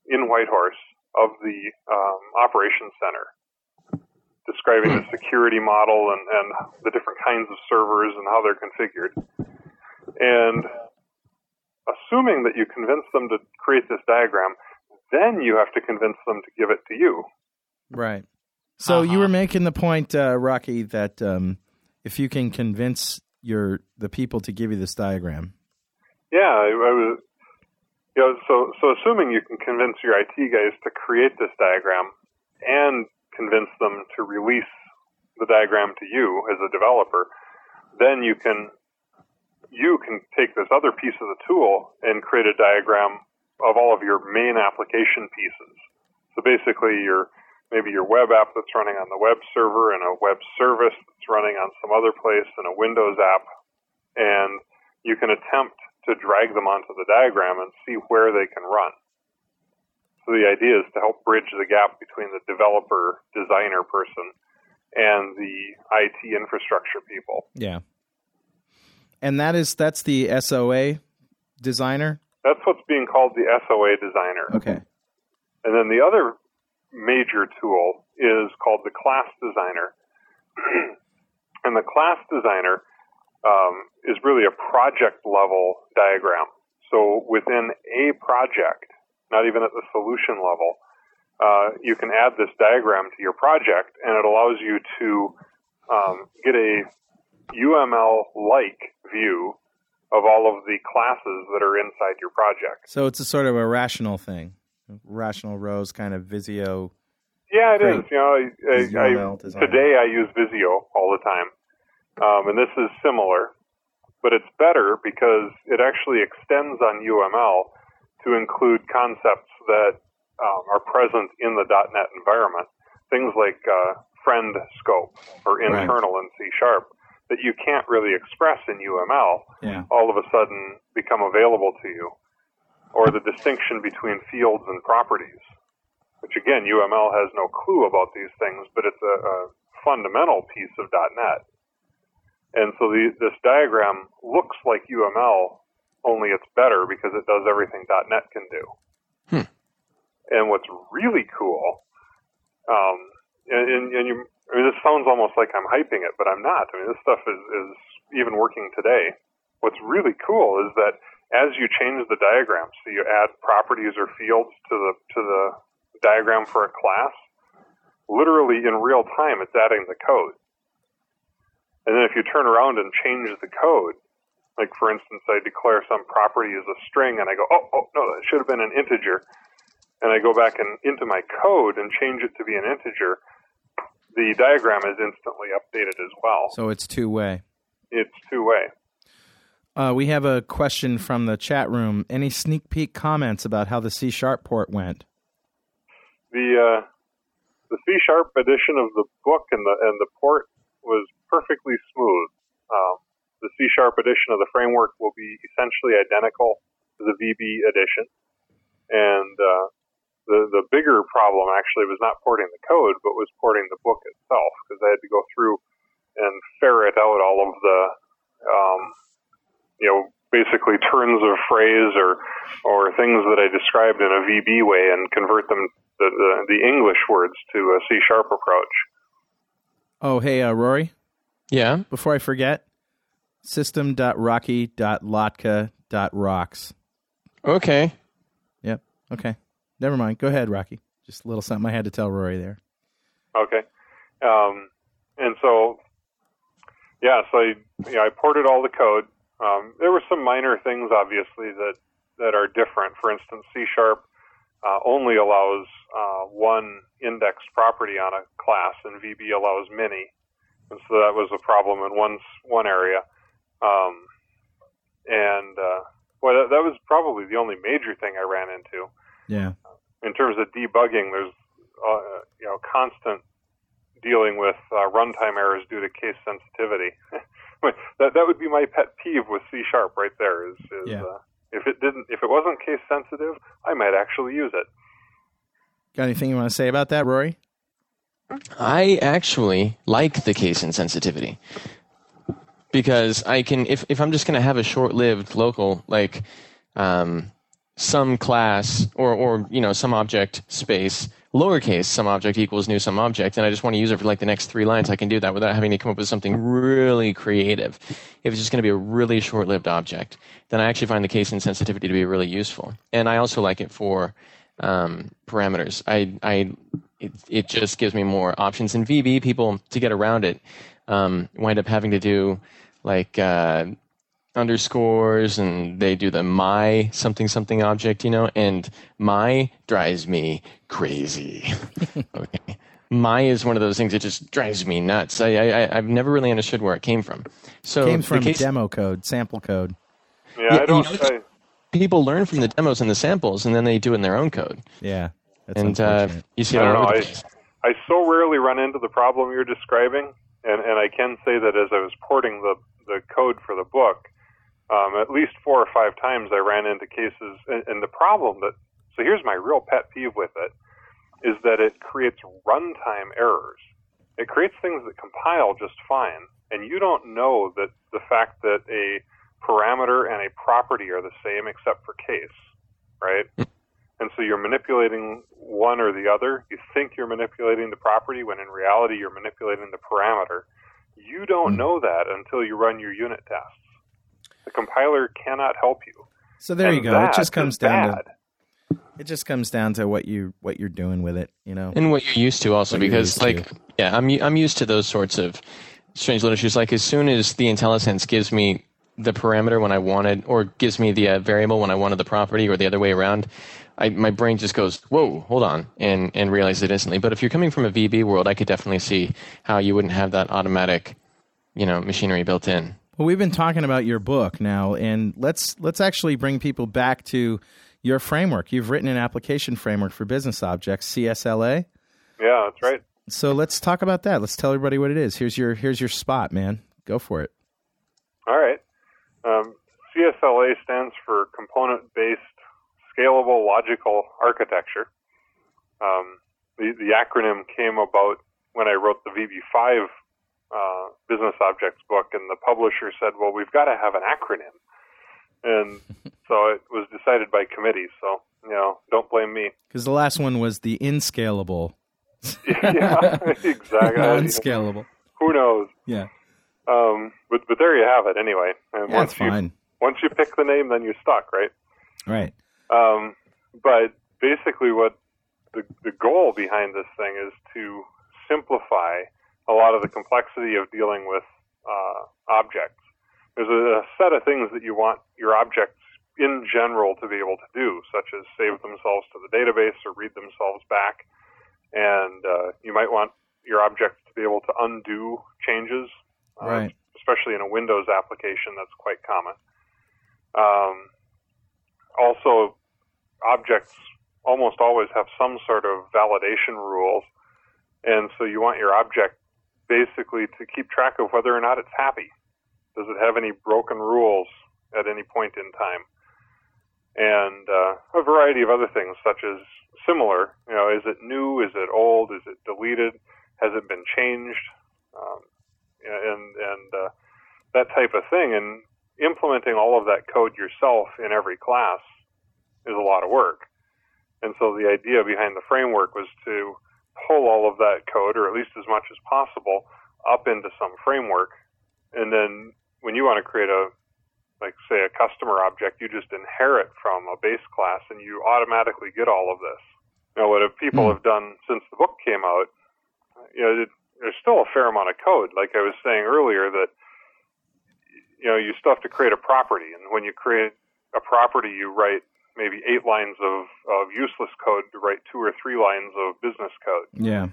in Whitehorse of the um, operations center, describing the security model and, and the different kinds of servers and how they're configured. And assuming that you convince them to create this diagram, then you have to convince them to give it to you. Right. So you were making the point, uh, Rocky, that um, if you can convince your the people to give you this diagram, Yeah, I, I was. You know, so so assuming you can convince your IT guys to create this diagram and convince them to release the diagram to you as a developer, then you can you can take this other piece of the tool and create a diagram of all of your main application pieces. So basically, your maybe your web app that's running on the web server and a web service that's running on some other place and a Windows app, and you can attempt to drag them onto the diagram and see where they can run. So the idea is to help bridge the gap between the developer designer person and the IT infrastructure people. yeah, and that is that's the SOA designer. That's what's being called the SOA designer. Okay. And then the other major tool is called the class designer. and the class designer um, is really a project level diagram. So within a project, not even at the solution level, uh, you can add this diagram to your project and it allows you to um, get a UML like view of all of the classes that are inside your project. So it's a sort of a rational thing, rational Rose kind of Visio. Yeah, it is. You know, I, I, I, today I use Visio all the time, um, and this is similar, but it's better because it actually extends on UML to include concepts that um, are present in the .NET environment. Things like uh, friend scope or Right. internal in C sharp that you can't really express in UML Yeah. all of a sudden become available to you, or the distinction between fields and properties, which again UML has no clue about these things, but it's a, a fundamental piece of .NET. And so the, this diagram looks like UML only it's better because it does everything .NET can do. Hmm. And what's really cool, um, and, and, you, I mean, this sounds almost like I'm hyping it, but I'm not. I mean, this stuff is, is even working today. What's really cool is that as you change the diagram, so you add properties or fields to the to the diagram for a class, literally in real time, it's adding the code. And then if you turn around and change the code, like for instance, I declare some property as a string, and I go, oh, oh no, that should have been an integer, and I go back and into my code and change it to be an integer, the diagram is instantly updated as well. So it's two way. It's two way. Uh, we have a question from the chat room. Any sneak peek comments about how the C sharp port went? The uh, the C sharp edition of the book and the and the port was perfectly smooth. Um, the C sharp edition of the framework will be essentially identical to the VB edition, and uh, the the bigger problem actually was not porting the code, but was porting the book itself because I had to go through and ferret out all of the um, you know basically turns of phrase or or things that I described in a VB way and convert them the the, the English words to a C sharp approach. Oh, hey, uh, Rory, Yeah. before I forget, system.rocky.lhotka.rocks. Okay. Yep. Okay. Never mind. Go ahead, Rocky. Just a little something I had to tell Rory there. Okay. Um, and so, yeah, so I, you know, I ported all the code. Um, there were some minor things, obviously, that, that are different. For instance, C Sharp uh, only allows uh, one indexed property on a class, and VB allows many. And so that was a problem in one, one area. Um, and, uh, well, that, that was probably the only major thing I ran into Yeah. in terms of debugging, there's uh, you know constant dealing with uh, runtime errors due to case sensitivity. that that would be my pet peeve with C sharp right there. Is, is Yeah. uh, if it didn't if it wasn't case sensitive, I might actually use it. Got anything you want to say about that, Rory? I actually like the case insensitivity because I can if if I'm just going to have a short-lived local like um, some class or or you know some object space lowercase some object equals new some object and I just want to use it for like the next three lines I can do that without having to come up with something really creative. If it's just going to be a really short-lived object, then I actually find the case insensitivity to be really useful. And I also like it for um, parameters. I I it, it just gives me more options. In VB, people to get around it um, wind up having to do like uh, underscores, and they do the my something something object, you know. And my drives me crazy. okay, my is one of those things that just drives me nuts. I, I I've never really understood where it came from. So Came from case- demo code, sample code. Yeah, Yeah, I don't. know, I, people learn from the demos and the samples, and then they do it in their own code. Yeah. That's and uh, unfortunate. you see I don't know. I. I so rarely run into the problem you're describing, and, and I can say that as I was porting the, the code for the book, um, at least four or five times I ran into cases, and, and the problem that, so here's my real pet peeve with it, is that it creates runtime errors. It creates things that compile just fine, and you don't know that the fact that a parameter and a property are the same except for case, right? And so you're manipulating one or the other. You think you're manipulating the property when in reality you're manipulating the parameter. You don't know that until you run your unit tests. The compiler cannot help you. So there you go. It just comes down bad. to it just comes down to what you what you're doing with it, you know. and what you're used to also What because like to. yeah i'm u- i'm used to those sorts of strange little issues like as soon as the IntelliSense gives me the parameter when i wanted or gives me the uh, variable when i wanted the property or the other way around I, my brain just goes whoa hold on and and realizes it instantly but if you're coming from a vb world i could definitely see how you wouldn't have that automatic you know machinery built in Well, we've been talking about your book now, and let's let's actually bring people back to your framework. You've written an application framework for business objects, CSLA. Yeah, that's right. So let's talk about that. Let's tell everybody what it is. Here's your here's your spot, man. Go for it. All right. Um, CSLA stands for Component Based Scalable Logical Architecture. Um, the, the acronym came about when I wrote the VB5 uh, business objects book, and the publisher said, "Well, we've got to have an acronym." and so it was decided by committee. So you know, don't blame me. Because the last one was the inscalable, yeah, exactly. unscalable. Who knows? Yeah, Um, but but there you have it. Anyway, and yeah, once it's you fine. once you pick the name, then you're stuck, right? Right. Um, but basically, what the the goal behind this thing is to simplify a lot of the complexity of dealing with uh, objects. There's a, set of things that you want your objects in general to be able to do, such as save themselves to the database or read themselves back. And uh, you might want your objects to be able to undo changes, uh, Right. especially in a Windows application. That's quite common. Um, also, objects almost always have some sort of validation rules, and so you want your object basically to keep track of whether or not it's happy. Does it have any broken rules at any point in time? And uh, a variety of other things, such as similar, you know, is it new? Is it old? Is it deleted? Has it been changed? Um, and and uh, that type of thing. And implementing all of that code yourself in every class is a lot of work. And so the idea behind the framework was to pull all of that code, or at least as much as possible, up into some framework. And then when you want to create a, like say a customer object, you just inherit from a base class and you automatically get all of this. Now, what people hmm. have done since the book came out, you know, it, there's still a fair amount of code. Like I was saying earlier, that you know, you still have to create a property, and when you create a property, you write maybe eight lines of, of useless code to write two or three lines of business code. Yeah.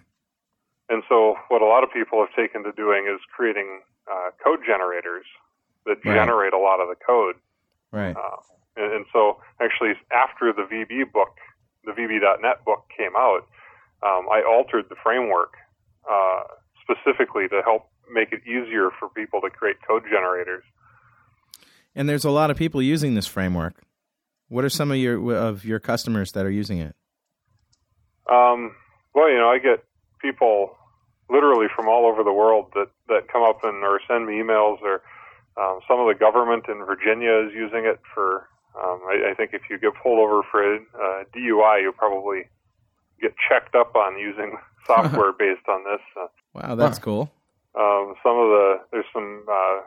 And so, what a lot of people have taken to doing is creating uh, code generators that Right. generate a lot of the code. Right. Uh, and, and so, actually, after the VB book, the VB.net book came out, um, I altered the framework uh, specifically to help make it easier for people to create code generators. And there's a lot of people using this framework. What are some of your of your customers that are using it? Um, well, you know, I get people literally from all over the world that, that come up and or send me emails or um, some of the government in Virginia is using it for. Um, I, I think if you get pulled over for a uh, DUI, you'll probably get checked up on using software based on this. Uh, Wow, that's cool. um, some of the there's some uh,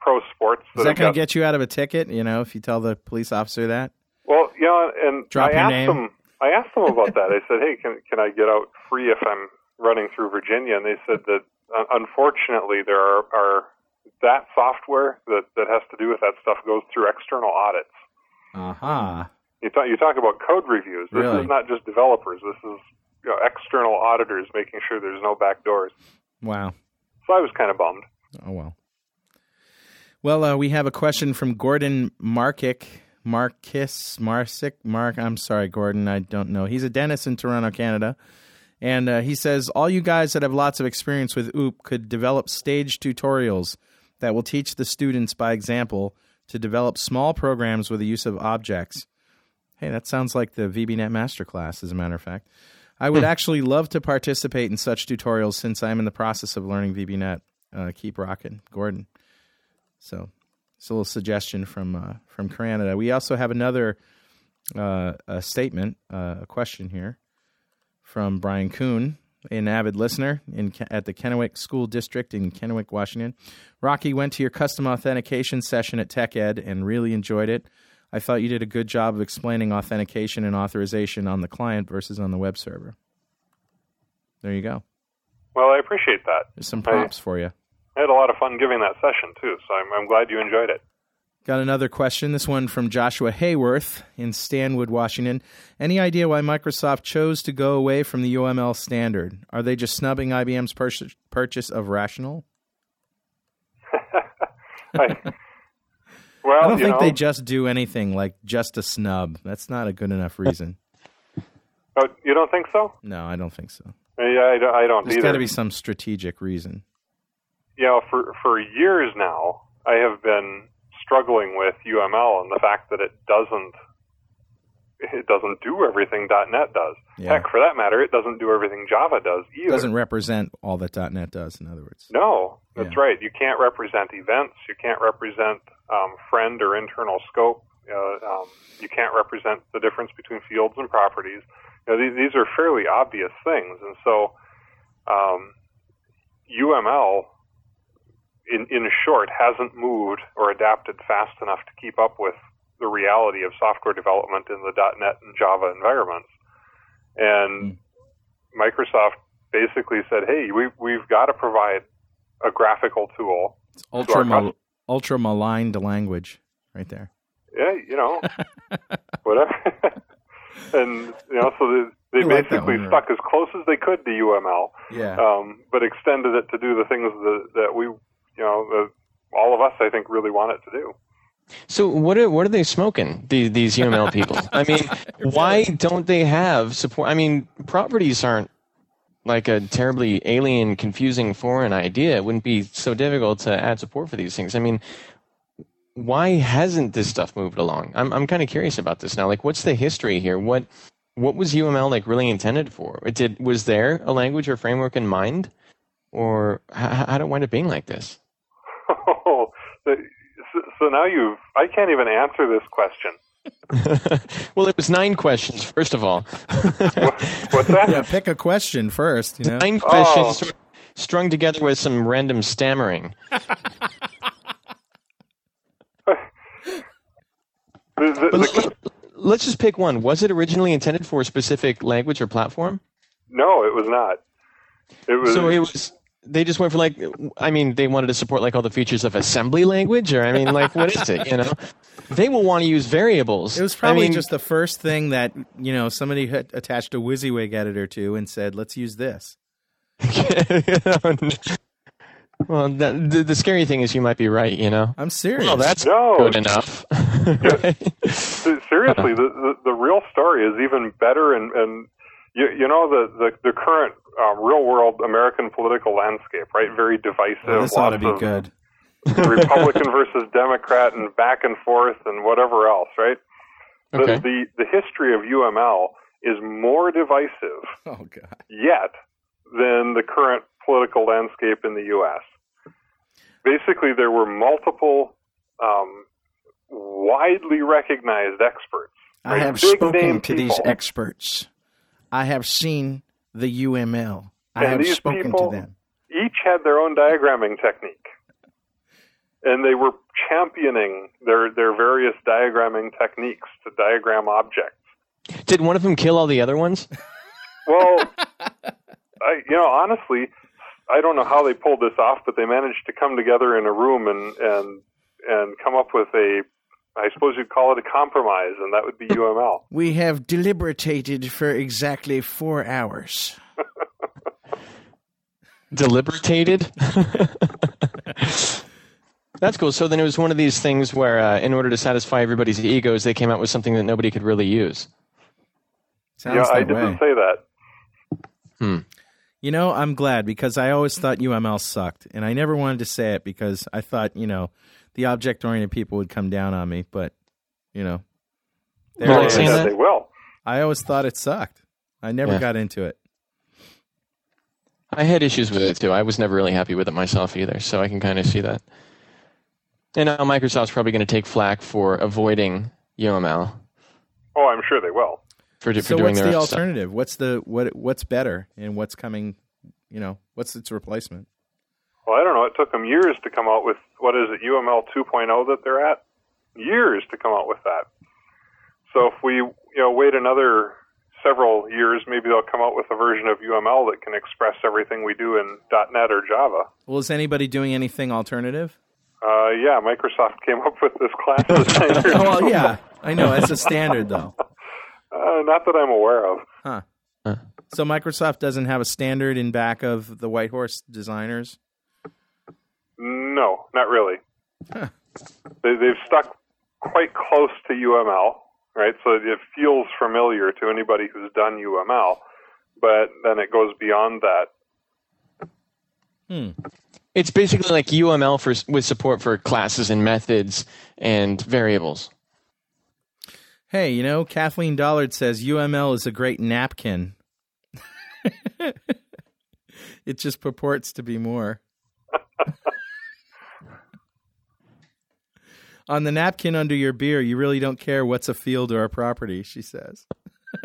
pro sports Is that that going to get you out of a ticket? You know, if you tell the police officer that. Well, you know, and Drop I asked name. them. I asked them about that. I said, "Hey, can can I get out free if I'm running through Virginia?" And they said that uh, unfortunately there are, are that software that that has to do with that stuff goes through external audits. Aha. You talk you talk about code reviews. This Really? is not just developers. This is you know, external auditors making sure there's no back doors. Wow. So I was kind of bummed. Oh well. Well, uh, we have a question from Gordon Markick. Markis Marsick Mark. I'm sorry, Gordon. I don't know. He's a dentist in Toronto, Canada, and uh, he says all you guys that have lots of experience with OOP could develop stage tutorials that will teach the students by example to develop small programs with the use of objects. Hey, that sounds like the VBNet Masterclass, as a matter of fact. I would actually love to participate in such tutorials since I'm in the process of learning VBNet. Uh, keep rocking, Gordon. So, it's a little suggestion from uh, from Canada. We also have another uh, a statement, uh, a question here from Brian Kuhn, an avid listener in at the Kennewick School District in Kennewick, Washington. Rocky went to your custom authentication session at TechEd and really enjoyed it. I thought you did a good job of explaining authentication and authorization on the client versus on the web server. There you go. Well, I appreciate that. There's some props for you. I had a lot of fun giving that session too, so I'm, I'm glad you enjoyed it. Got another question. This one from Joshua Hayworth in Stanwood, Washington. Any idea why Microsoft chose to go away from the UML standard? Are they just snubbing IBM's pur- purchase of Rational? I, well, I don't think know, they just do anything like just a snub. That's not a good enough reason. oh, you don't think so? No, I don't think so. Yeah, I don't, I don't There's got to be some strategic reason. You know, for for years now, I have been struggling with UML and the fact that it doesn't it doesn't do everything .NET does. Yeah. Heck, for that matter, it doesn't do everything Java does either. It doesn't represent all that .NET does. In other words. No, that's Yeah. right. You can't represent events. You can't represent um, friend or internal scope. Uh, um, you can't represent the difference between fields and properties. You know, these, these are fairly obvious things, and so um, UML, in in short, hasn't moved or adapted fast enough to keep up with the reality of software development in the .NET and Java environments. And Microsoft basically said, "Hey, we we've got to provide a graphical tool." It's ultra mal- cus- ultra maligned language right there. Yeah, you know, whatever. and you know, so they, they I like basically stuck as close as they could to UML, Yeah. um, but extended it to do the things that that we, you know, the, all of us, I think, really want it to do. So what are what are they smoking? These these UML people. I mean, why don't they have support? I mean, properties aren't like a terribly alien, confusing foreign idea. It wouldn't be so difficult to add support for these things. I mean, why hasn't this stuff moved along? I'm I'm kind of curious about this now. Like, what's the history here? What what was UML like really intended for? It did was there a language or framework in mind, or how, how did it wind up being like this? so, so now you've, I can't even answer this question. well, it was nine questions, first of all. What's that? Yeah. Pick a question first. You know. Nine Oh. questions sort strung together with some random stammering. The, the, But the, let, let's just pick one. Was it originally intended for a specific language or platform? no, it was not. It was. So it was. They just went for like. I mean, they wanted to support like all the features of assembly language, or I mean, like what is it? You know, they will want to use variables. It was probably I mean, just the first thing that you know somebody had attached a WYSIWYG editor to and said, "Let's use this." well, that, the, the scary thing is you might be right. You know. I'm serious. Well, that's No. good enough. right? Seriously, uh-huh. the, the the real story is even better, and and you, you know the the, the current uh, real world American political landscape, right? Very divisive. Well, this ought to be of good. Republican versus Democrat, and back and forth, and whatever else, right? The, Okay. the the history of UML is more divisive Oh God. yet than the current political landscape in the U.S. Basically, there were multiple um, widely recognized experts. I have Big spoken name to these experts. I have seen the UML. I And have these spoken people- to them. Each had their own diagramming technique, and they were championing their their various diagramming techniques to diagram objects. Did one of them kill all the other ones? Well, I you know honestly, I don't know how they pulled this off, but they managed to come together in a room and and and come up with a, I suppose you'd call it a compromise, and that would be UML. We have deliberated for exactly four hours. deliberated. That's cool. So then it was one of these things where, uh, in order to satisfy everybody's egos, they came out with something that nobody could really use. Sounds yeah, I that didn't way. say that. Hmm. You know, I'm glad because I always thought UML sucked, and I never wanted to say it because I thought you know the object-oriented people would come down on me, but you know, there You it like saying Yeah, that? they will. I always thought it sucked. I never Yeah. got into it. I had issues with it too. I was never really happy with it myself either, so I can kind of see that. And now Microsoft's probably going to take flack for avoiding UML Oh, I'm sure they will. for, for So doing what's their the own stuff. alternative? What's the what? What's better, and what's coming? You know, what's its replacement? Well, I don't know. It took them years to come out with what is it, UML 2.0 that they're at? Years to come out with that. So if we, you know, wait another several years, maybe they'll come out with a version of UML that can express everything we do in .NET or Java. Well, is anybody doing anything alternative? Uh, yeah, Microsoft came up with this class. Oh, well, yeah, I know. It's a standard though. Uh, not that I'm aware of. Huh. So Microsoft doesn't have a standard in back of the Whitehorse designers. No, not really. Huh. They, they've stuck quite close to UML, right? So it feels familiar to anybody who's done UML, but then it goes beyond that. Hmm. It's basically like UML for with support for classes and methods and variables. Hey, you know, Kathleen Dollard says UML is a great napkin. it just purports to be more. On the napkin under your beer, you really don't care what's a field or a property, she says.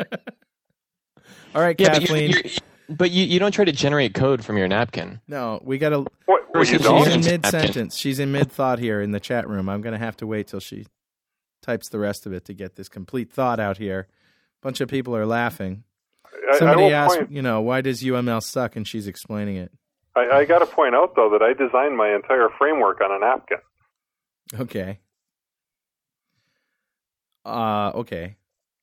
All right, Yeah, but, Kathleen. you're, you're, but you, you don't try to generate code from your napkin. No, we got to. What, what She's you She's don't? in mid sentence. She's in mid thought here in the chat room. I'm going to have to wait till she types the rest of it to get this complete thought out here. bunch of people are laughing. I, I Somebody will asked, point, you know, why does UML suck? And she's explaining it. I, I got to point out though that I designed my entire framework on a napkin. Okay. Uh, okay.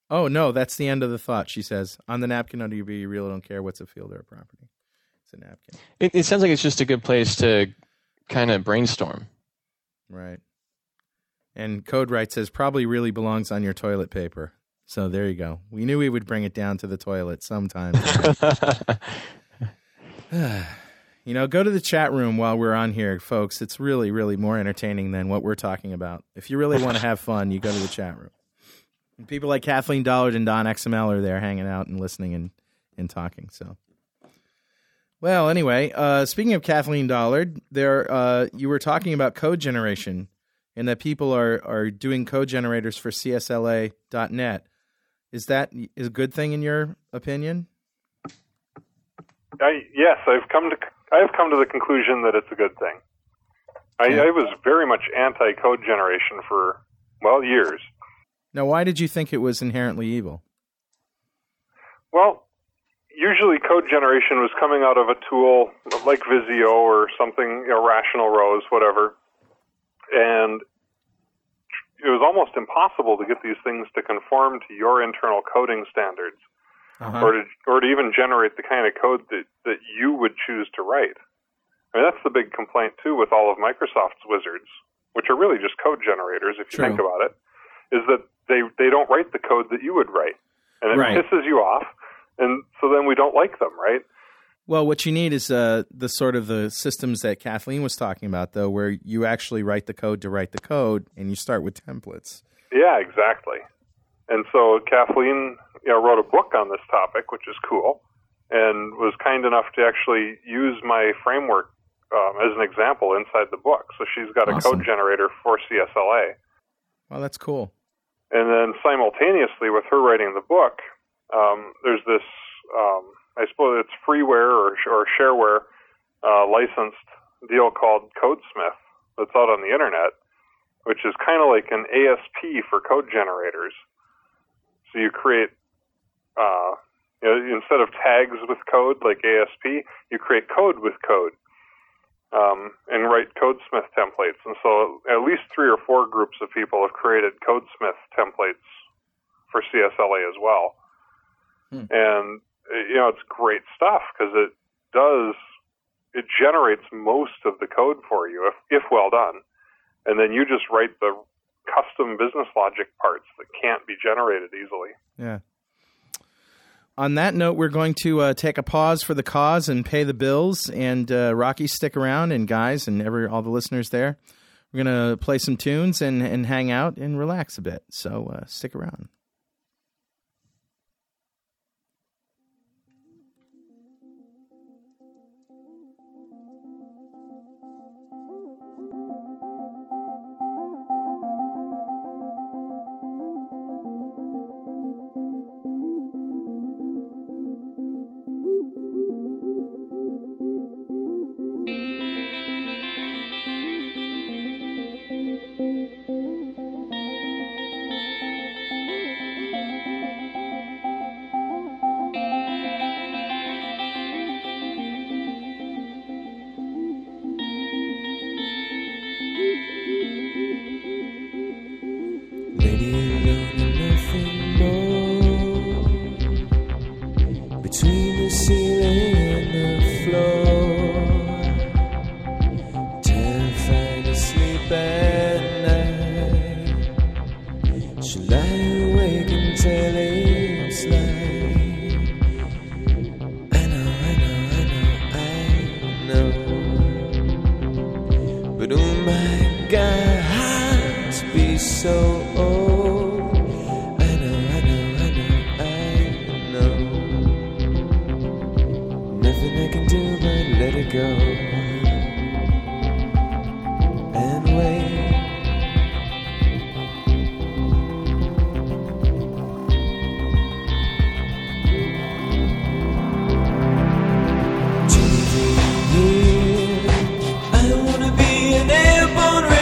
Oh no, that's the end of the thought. She says, "On the napkin under your beer, you really don't care what's a field or a property. It's a napkin, It, it sounds like it's just a good place to kind of brainstorm. right?" And Code Right says probably really belongs on your toilet paper. So there you go. We knew we would bring it down to the toilet sometime. you know, go to the chat room while we're on here, folks. It's really, really more entertaining than what we're talking about. If you really want to have fun, you go to the chat room. And people like Kathleen Dollard and Don XML are there hanging out and listening and, and talking. So, well, anyway, uh, speaking of Kathleen Dollard, there uh, you were talking about code generation and that people are, are doing code generators for CSLA.net. Is that is a good thing in your opinion? I, yes, I've come to I have come to the conclusion that it's a good thing. I, Yeah. I was very much anti-code generation for well years. Now, why did you think it was inherently evil? Well, usually code generation was coming out of a tool like Visio or something, you know, Rational Rose, whatever, and it was almost impossible to get these things to conform to your internal coding standards. Uh-huh. or to or to even generate the kind of code that that you would choose to write. I mean, that's the big complaint too with all of Microsoft's wizards, which are really just code generators if you True. think about it, is that they they don't write the code that you would write, and it Right. pisses you off, and so then we don't like them, right? Well, what you need is uh, the sort of the systems that Kathleen was talking about, though, where you actually write the code to write the code, and you start with templates. Yeah, exactly. And so Kathleen, you know, wrote a book on this topic, which is cool, and was kind enough to actually use my framework um, as an example inside the book. So she's got a code generator for CSLA. Well, that's cool. And then simultaneously with her writing the book, um, there's this, um, I suppose it's freeware or, or shareware uh, licensed deal called Codesmith that's out on the internet, which is kind of like an ASP for code generators. So you create, uh, you know, instead of tags with code like ASP, you create code with code um, and write Codesmith templates. And so at least three or four groups of people have created Codesmith templates for CSLA as well. Hmm. And you know, it's great stuff because it does it generates most of the code for you if if well done, and then you just write the custom business logic parts that can't be generated easily. Yeah. On that note, we're going to uh, take a pause for the cause and pay the bills. And uh, Rocky, stick around, and guys, and every all the listeners there, we're gonna play some tunes and and hang out and relax a bit. So uh, stick around. Wanna be an airborne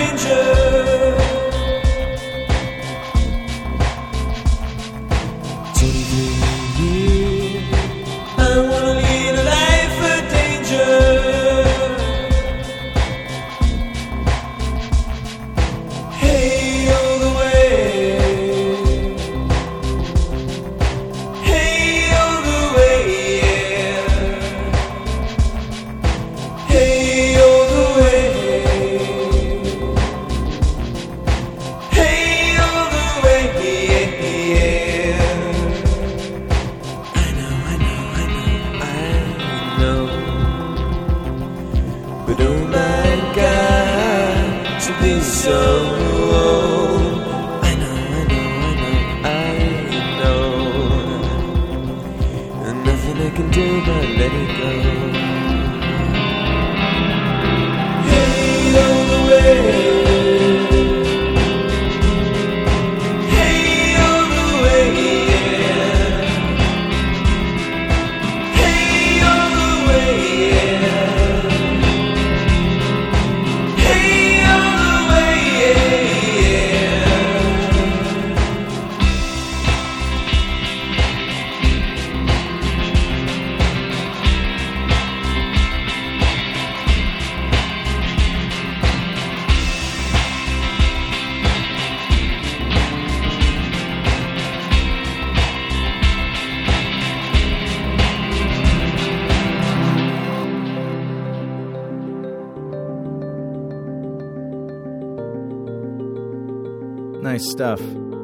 stuff.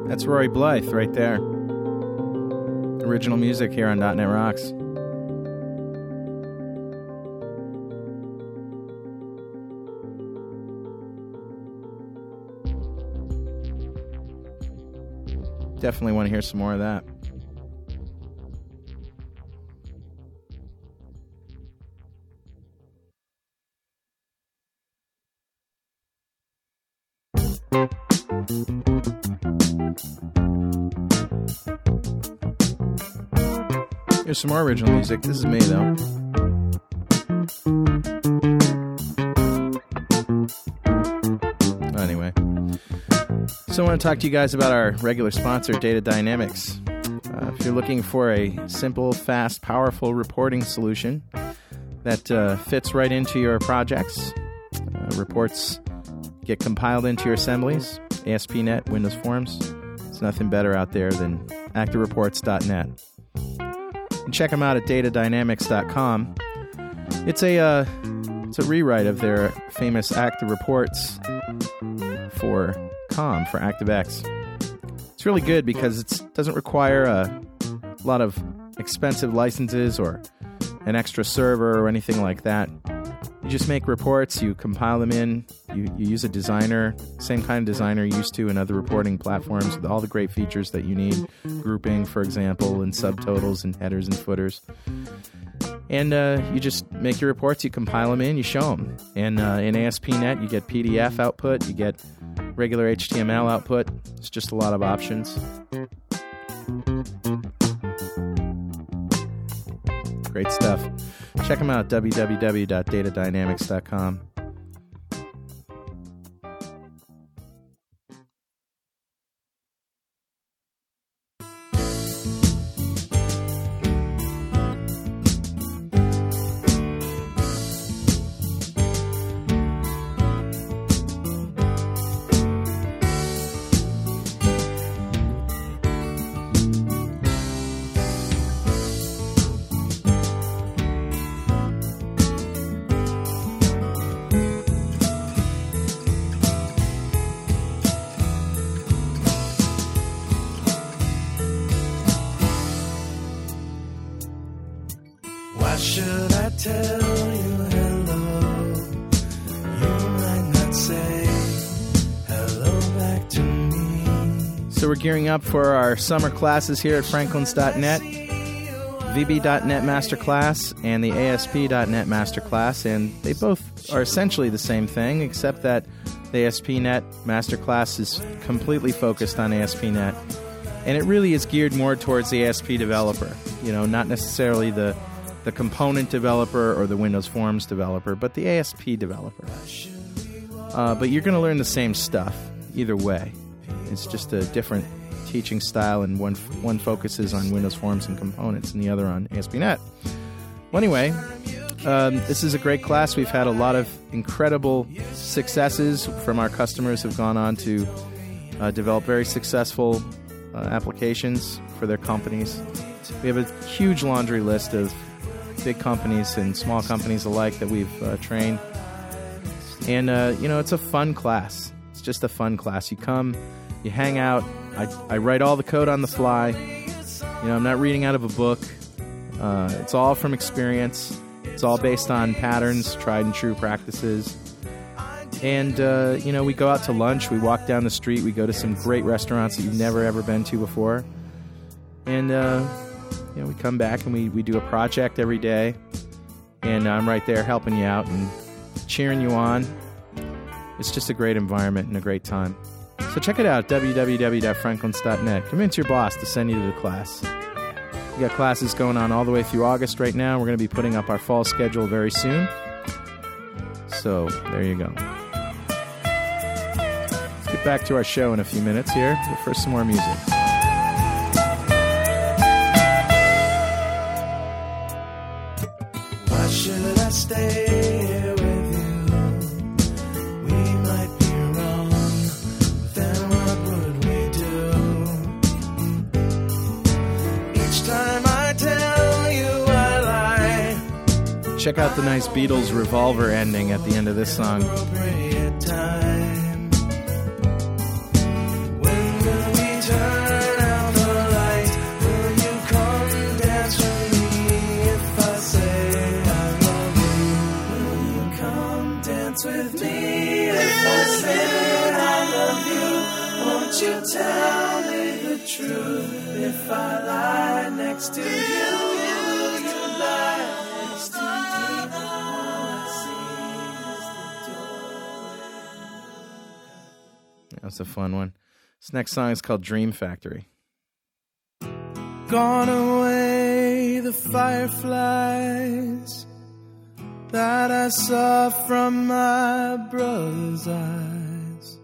That's Rory Blythe right there. Original music here on .NET Rocks. Definitely want to hear some more of that. Some more original music. This is me, though. Anyway, so I want to talk to you guys about our regular sponsor, Data Dynamics. Uh, if you're looking for a simple, fast, powerful reporting solution that uh, fits right into your projects, uh, reports get compiled into your assemblies, ASP.NET, Windows Forms. There's nothing better out there than ActiveReports.net. Check them out at datadynamics.com. It's a uh, it's a rewrite of their famous Active Reports for COM for ActiveX. It's really good because it doesn't require a lot of expensive licenses or an extra server or anything like that. You just make reports, you compile them in, you, you use a designer, same kind of designer used to in other reporting platforms with all the great features that you need, grouping, for example, and subtotals and headers and footers. And uh, you just make your reports, you compile them in, you show them. And uh, in ASP.NET, you get PDF output, you get regular HTML output. It's just a lot of options. Great stuff. Check them out www.datadynamics.com. up for our summer classes here at franklins.net, VB.net Masterclass, and the ASP.net Masterclass, and they both are essentially the same thing, except that the ASP.net Masterclass is completely focused on ASP.net, and it really is geared more towards the ASP developer. You know, not necessarily the the component developer or the Windows Forms developer, but the ASP developer. uh, but you're going to learn the same stuff either way. It's just a different teaching style, and one one focuses on Windows Forms and components, and the other on ASP.NET. Well, anyway, um, this is a great class. We've had a lot of incredible successes from our customers who've gone on to uh, develop very successful uh, applications for their companies. We have a huge laundry list of big companies and small companies alike that we've uh, trained. And, uh, you know, it's a fun class. It's just a fun class. You come, you hang out. I, I write all the code on the fly. You know, I'm not reading out of a book. Uh, it's all from experience. It's all based on patterns, tried and true practices. And, uh, you know, we go out to lunch, we walk down the street, we go to some great restaurants that you've never ever been to before. And, uh, you know, we come back and we, we do a project every day. And I'm right there helping you out and cheering you on. It's just a great environment and a great time. So check it out, www.franklins.net. Convince your boss to send you to the class. We got classes going on all the way through August right now. We're going to be putting up our fall schedule very soon. So there you go. Let's get back to our show in a few minutes here, but first some more music. Check out the nice Beatles revolver ending at the end of this song. you tell me the truth? If I lie next to you, That was a fun one. This next song is called Dream Factory. Gone away the fireflies that I saw from my brother's eyes.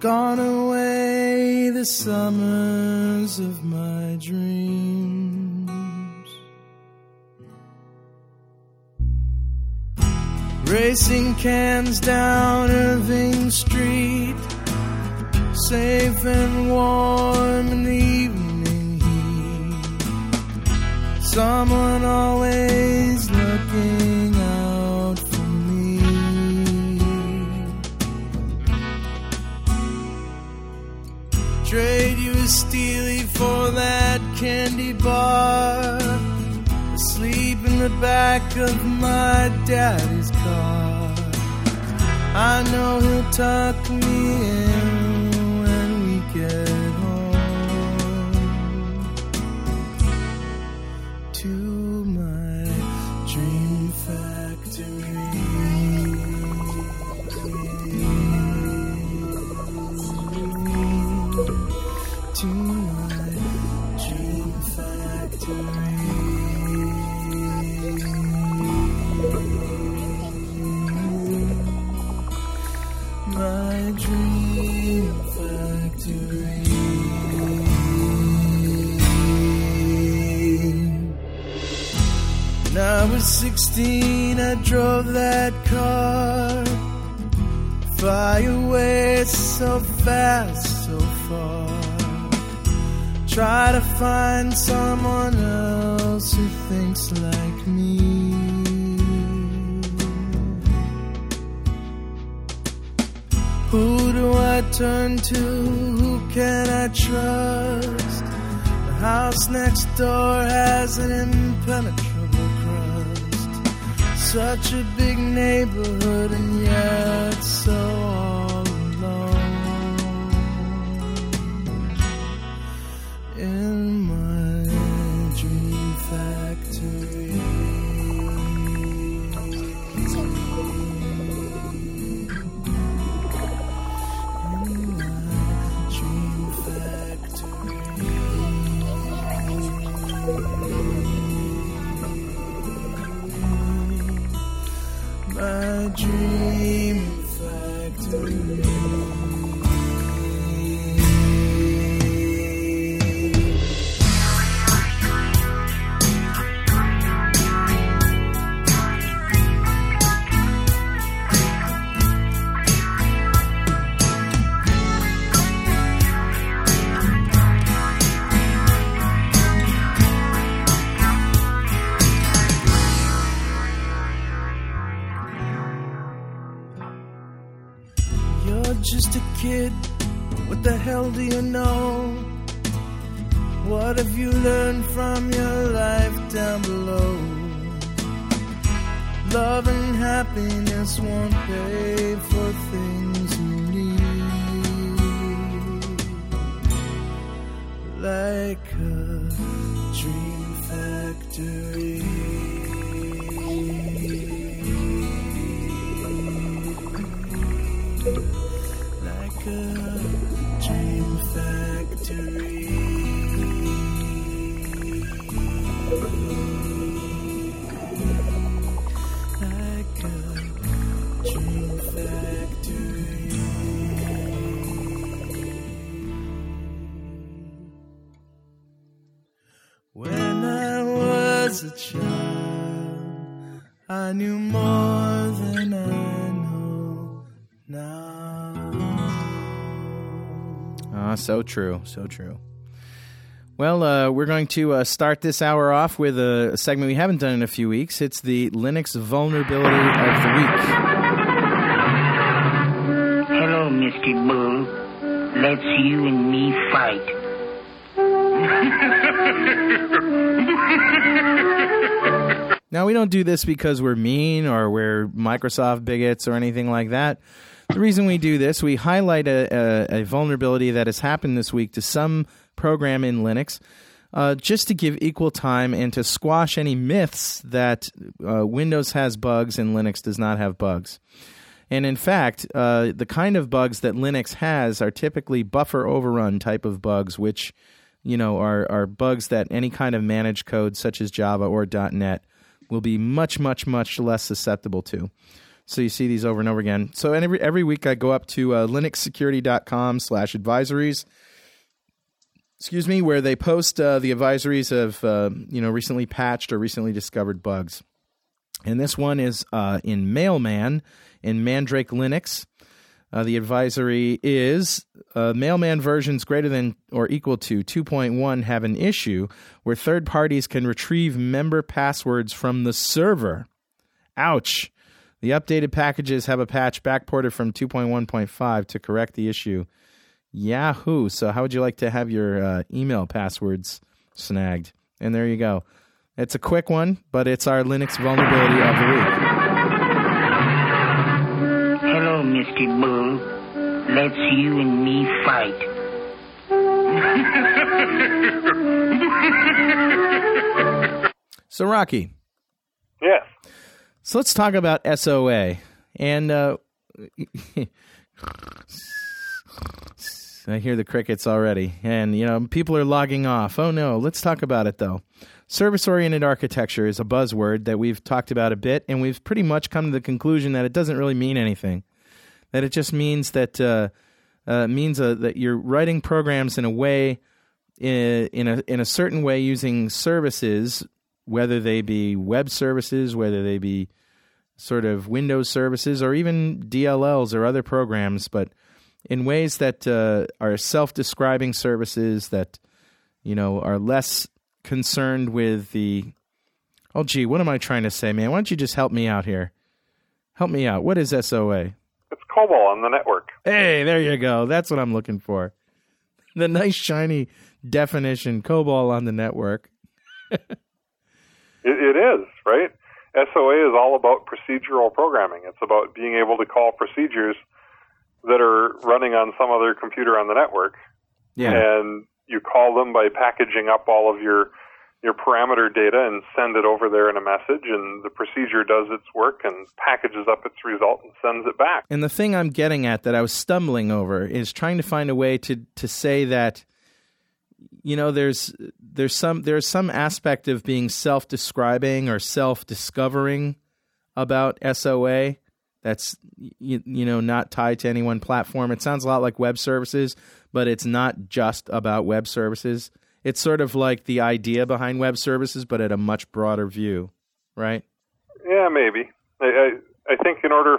Gone away the summers of my dreams. Racing cans down Irving Street safe and warm in the evening heat. Someone always looking out for me. Trade you a steely for that candy bar. Asleep in the back of my daddy's car. I know he'll tuck me in 16, I drove that car. Fly away so fast, so far. Try to find someone else who thinks like me. Who do I turn to? Who can I trust? The house next door has an impenetrable. Such a big neighborhood, and yet so My dream kid. What the hell do you know? What have you learned from your life down below? Love and happiness won't pay for things you need. Like a dream factory. I was a child i knew more than I know now. So true, so true. Well, uh, we're going to uh, start this hour off with a, a segment we haven't done in a few weeks. It's the Linux vulnerability of the week. Hello, Mr. Bull. Let's you and me fight. Now, we don't do this because we're mean or we're Microsoft bigots or anything like that. The reason we do this, we highlight a, a, a vulnerability that has happened this week to some program in Linux, uh, just to give equal time and to squash any myths that uh, Windows has bugs and Linux does not have bugs. And in fact, uh, the kind of bugs that Linux has are typically buffer overrun type of bugs, which you know are are bugs that any kind of managed code such as Java or .NET will be much much much less susceptible to. So you see these over and over again. So every every week I go up to uh, linuxsecurity.com/advisories. Excuse me, where they post uh, the advisories of uh, you know recently patched or recently discovered bugs. And this one is uh, in Mailman in Mandrake Linux. Uh, the advisory is uh, Mailman versions greater than or equal to 2.1 have an issue where third parties can retrieve member passwords from the server. Ouch. The updated packages have a patch backported from 2.1.5 to correct the issue. Yahoo. So, how would you like to have your uh, email passwords snagged? And there you go. It's a quick one, but it's our Linux vulnerability of the week. Hello, Mr. Bull. Let's you and me fight. So, Rocky, Yes. So let's talk about SOA. And uh, I hear the crickets already. And, you know, people are logging off. Oh, no. Let's talk about it, though. Service oriented architecture is a buzzword that we've talked about a bit, and we've pretty much come to the conclusion that it doesn't really mean anything. That it just means that uh, uh, means uh, that you're writing programs in a way, in, in a in a certain way, using services, whether they be web services, whether they be sort of Windows services, or even DLLs or other programs, but in ways that uh, are self-describing services that you know are less concerned with the oh gee what am i trying to say man? Why don't you just help me out here? Help me out. What is soa It's COBOL on the network. hey there you go. That's what i'm looking for. The nice shiny definition cobol on the network It, it is, right? SOA is all about procedural programming. It's about being able to call procedures that are running on some other computer on the network. yeah And you call them by packaging up all of your your parameter data and send it over there in a message and the procedure does its work and packages up its result and sends it back. And the thing I'm getting at that I was stumbling over is trying to find a way to to say that you know there's there's some there's some aspect of being self-describing or self-discovering about SOA that's you, you know not tied to any one platform. It sounds a lot like web services, but it's not just about web services. It's sort of like the idea behind web services, but at a much broader view, right? Yeah, maybe. I, I, I think in order,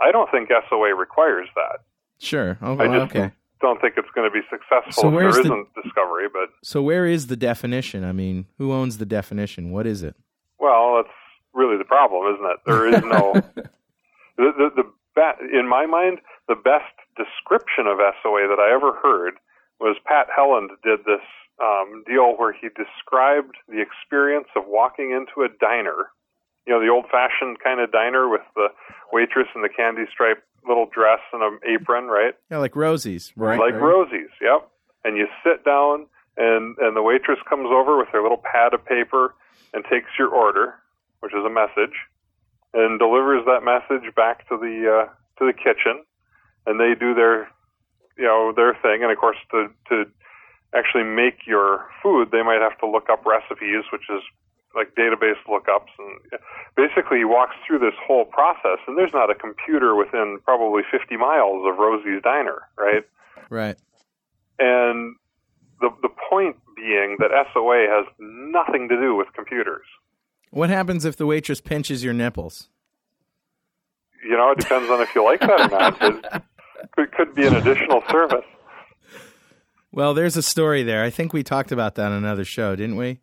I don't think SOA requires that. Sure. Oh, I just okay. Don't think it's going to be successful So if where's there the- isn't discovery. But So where is the definition? I mean, who owns the definition? What is it? well, that's really the problem, isn't it? There is no the the, the be, in my mind the best description of SOA that I ever heard was Pat Helland did this um, deal where he described the experience of walking into a diner, you know, the old-fashioned kind of diner with the waitress and the candy stripe little dress and an apron, right? Yeah, like Rosie's, right? like right. Rosie's, yep. And you sit down, and and the waitress comes over with her little pad of paper and takes your order, which is a message, and delivers that message back to the uh, to the kitchen, and they do their you know their thing. And of course, to to actually make your food, they might have to look up recipes, which is like database lookups and basically he walks through this whole process and there's not a computer within probably 50 miles of Rosie's diner, right? Right. And the the point being that SOA has nothing to do with computers. What happens if the waitress pinches your nipples? You know, it depends on if you like that or not. It could, could be an additional service. Well, there's a story there. I think we talked about that on another show, didn't we?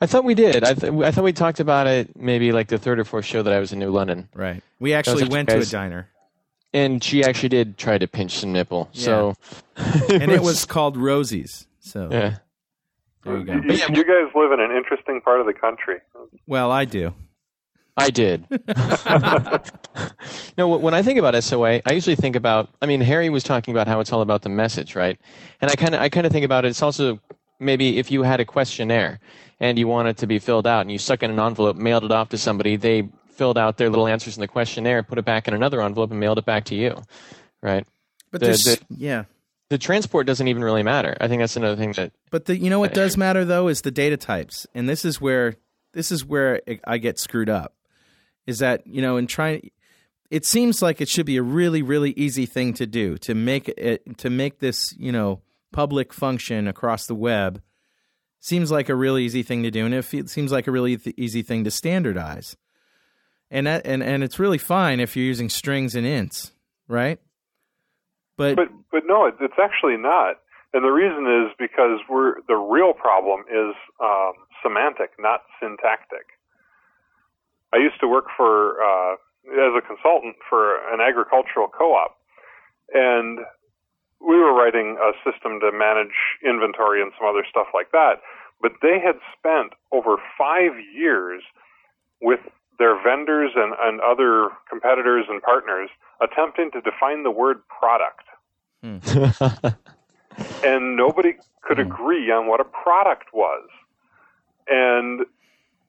I thought we did. I, th- I thought we talked about it maybe like the third or fourth show that I was in New London. Right. We actually went to a guys- diner, And she actually did try to pinch some nipple. So, and it was called Rosie's. So yeah. there you go. You, you guys live in an interesting part of the country. Well, I do. I did. no, when I think about SOA, I usually think about. I mean, Harry was talking about how it's all about the message, right? And I kind of, I kind of think about it. It's also maybe if you had a questionnaire and you wanted to be filled out, and you stuck in an envelope, mailed it off to somebody, they filled out their little answers in the questionnaire, put it back in another envelope, and mailed it back to you, right? But The- there's the- yeah. The transport doesn't even really matter. I think that's another thing that But the you know what does matter though is the data types, and this is where this is where I get screwed up. Is that you know in trying, it seems like it should be a really really easy thing to do to make it to make this you know public function across the web. Seems like a really easy thing to do, and it seems like a really easy thing to standardize. And that and and it's really fine if you're using strings and ints, right? But But but no, it, it's actually not. And the reason is because we're the real problem is um, semantic, not syntactic. I used to work for uh, as a consultant for an agricultural co-op, and we were writing a system to manage inventory and some other stuff like that. But they had spent over five years with their vendors and, and other competitors and partners attempting to define the word product. Hmm. and nobody could hmm. agree on what a product was. And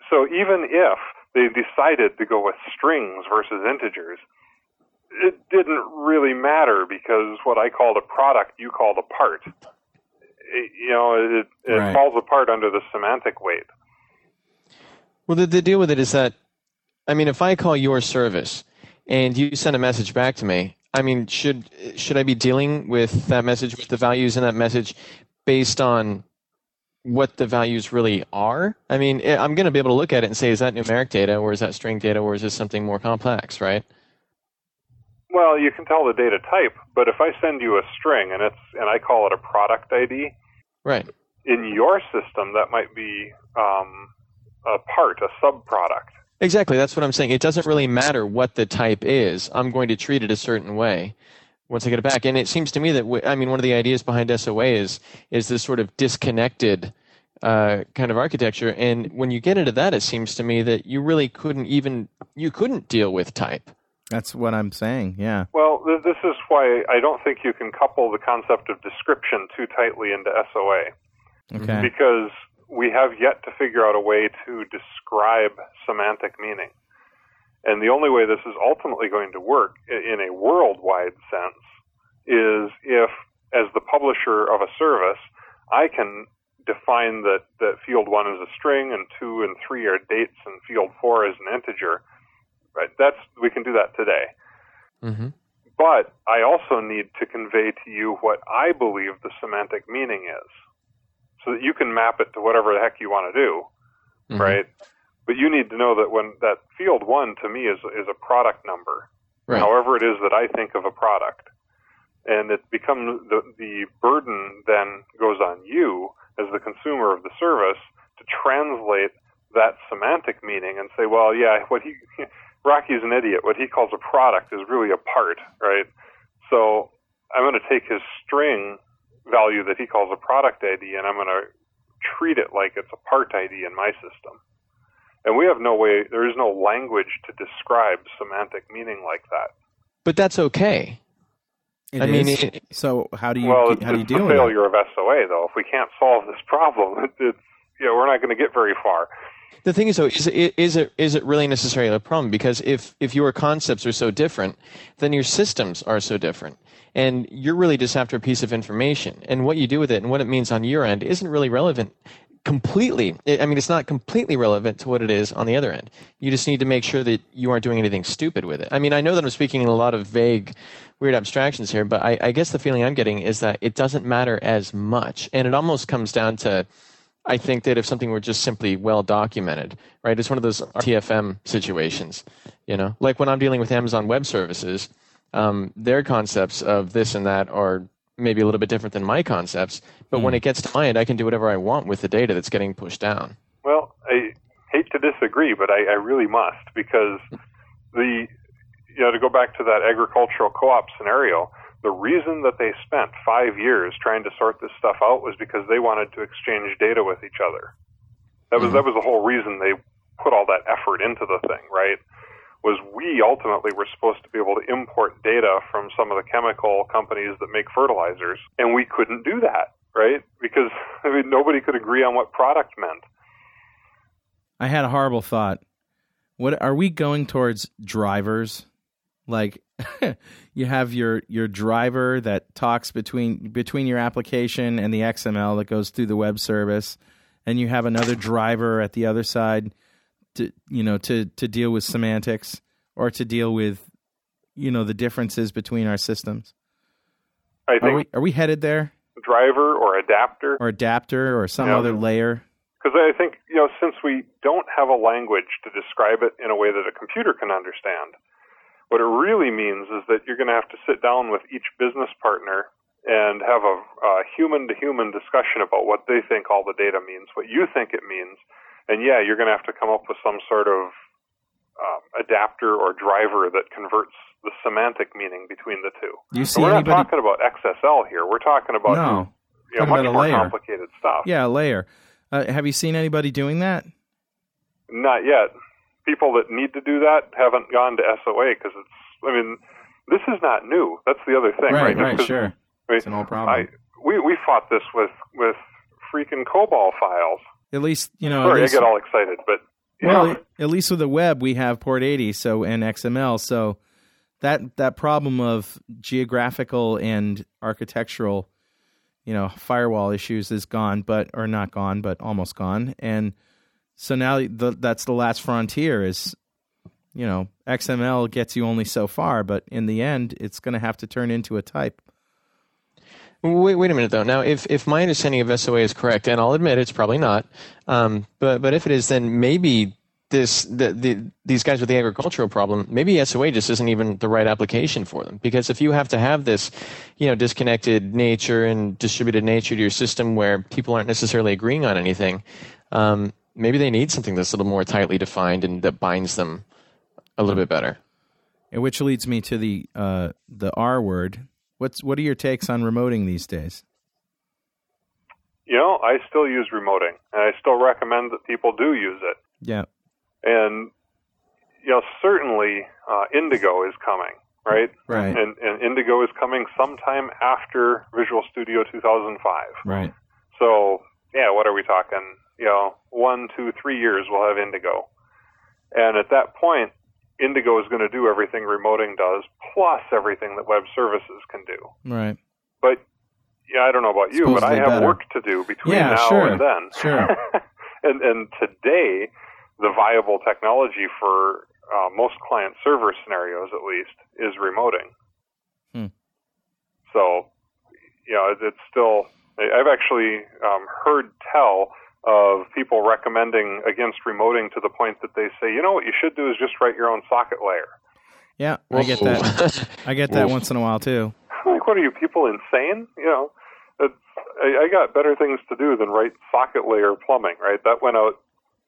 so even if they decided to go with strings versus integers, it didn't really matter because what I called a product, you called a part. It, you know, it, it Right. falls apart under the semantic weight. Well, the, the deal with it is that, I mean, if I call your service and you send a message back to me, I mean, should should I be dealing with that message, with the values in that message, based on what the values really are? I mean, eh, I'm going to be able to look at it and say, is that numeric data, or is that string data, or is this something more complex, right? Well, you can tell the data type, but if I send you a string and it's and I call it a product ID, Right. in your system that might be um, a part, a subproduct. Exactly. That's what I'm saying. It doesn't really matter what the type is. I'm going to treat it a certain way once I get it back. And it seems to me that I mean one of the ideas behind SOA is is this sort of disconnected uh, kind of architecture. And when you get into that, it seems to me that you really couldn't even you couldn't deal with type. That's what I'm saying. Yeah. Well, th- this is why I don't think you can couple the concept of description too tightly into SOA. Okay. Because we have yet to figure out a way to describe semantic meaning. And the only way this is ultimately going to work in a worldwide sense is if, as the publisher of a service, I can define that, that field one is a string and two and three are dates and field four is an integer. Right? That's we can do that today. Mm-hmm. But I also need to convey to you what I believe the semantic meaning is, so that you can map it to whatever the heck you want to do, Mm-hmm. right? But you need to know that when that field one to me is is a product number, Right. however it is that I think of a product, and it becomes the the burden then goes on you as the consumer of the service to translate that semantic meaning and say, well, yeah, what he Rocky's an idiot. What he calls a product is really a part, right? So I'm going to take his string value that he calls a product ID and I'm going to treat it like it's a part ID in my system. And we have no way, there is no language to describe semantic meaning like that. But that's okay. It I mean, it- so how do you well, how do you it's deal the with it? failure of SOA, though. If we can't solve this problem, it's, you know, we're not going to get very far. The thing is, though, is it, is it is it really necessarily a problem? Because if if your concepts are so different, then your systems are so different, and you're really just after a piece of information, and what you do with it and what it means on your end isn't really relevant completely. I mean, it's not completely relevant to what it is on the other end. You just need to make sure that you aren't doing anything stupid with it. I mean, I know that I'm speaking in a lot of vague, weird abstractions here, but I, I guess the feeling I'm getting is that it doesn't matter as much, and it almost comes down to I think that if something were just simply well documented, right, it's one of those TFM situations, you know, like when I'm dealing with Amazon Web Services, um, their concepts of this and that are maybe a little bit different than my concepts, but when it gets to my end, I can do whatever I want with the data that's getting pushed down. Well, I hate to disagree, but I, I really must because the you know to go back to that agricultural co-op scenario, the reason that they spent five years trying to sort this stuff out was because they wanted to exchange data with each other. That was hmm. that was the whole reason they put all that effort into the thing, right? Was we ultimately were supposed to be able to import data from some of the chemical companies that make fertilizers, and we couldn't do that, right? Because I mean nobody could agree on what product meant. I had a horrible thought. What are we going towards drivers? Like you have your your driver that talks between between your application and the XML that goes through the web service, and you have another driver at the other side to you know to to deal with semantics or to deal with you know the differences between our systems. I Are think we are we headed there driver or adapter, or adapter or some Yeah. other layer? because I think you know since we don't have a language to describe it in a way that a computer can understand, what it really means is that you're going to have to sit down with each business partner and have a, a human-to-human discussion about what they think all the data means, what you think it means, and yeah, you're going to have to come up with some sort of um, adapter or driver that converts the semantic meaning between the two. You see we're anybody? not talking about XSL here. We're talking about No, you know, talking much about more layer. complicated stuff. Yeah, a layer. Uh, have you seen anybody doing that? Not yet. People that need to do that haven't gone to SOA because it's. I mean, this is not new. That's the other thing, right, right? Right, sure. I mean, It's an old problem. I, we we fought this with with freaking COBOL files. At least you know. Sorry, least, I get all excited, but well, know, at least with the web, we have port eighty, so and XML, so that that problem of geographical and architectural, you know, firewall issues is gone, but or not gone, but almost gone, and so now the, that's the last frontier is. You know, XML gets you only so far, but in the end, it's going to have to turn into a type. Wait, wait a minute though. Now, if, if my understanding of SOA is correct, and I'll admit it's probably not, um, but but if it is, then maybe this the, the these guys with the agricultural problem, maybe SOA just isn't even the right application for them. Because if you have to have this, you know, disconnected nature and distributed nature to your system where people aren't necessarily agreeing on anything, um, maybe they need something that's a little more tightly defined and that binds them a little bit better. And which leads me to the uh, the R word. What's what are your takes on remoting these days? you know, I still use remoting, and I still recommend that people do use it. Yeah, And you know, certainly uh, Indigo is coming, right? Right. And and Indigo is coming sometime after Visual Studio 2005. right. So yeah, what are we talking? You know, one, two, three years we'll have Indigo, and at that point, Indigo is going to do everything remoting does, plus everything that web services can do. Right. But yeah, I don't know about you, but I have better. work to do between Yeah, now sure, and then. sure. and and today, the viable technology for uh, most client server scenarios, at least, is remoting. Hmm. So, you know, it's still. I've actually um, heard tell of people recommending against remoting to the point that they say, you know, what you should do is just write your own socket layer. Yeah, I get that. I get that once in a while too. like, what are you people insane? You know, I, I got better things to do than write socket layer plumbing. Right? That went out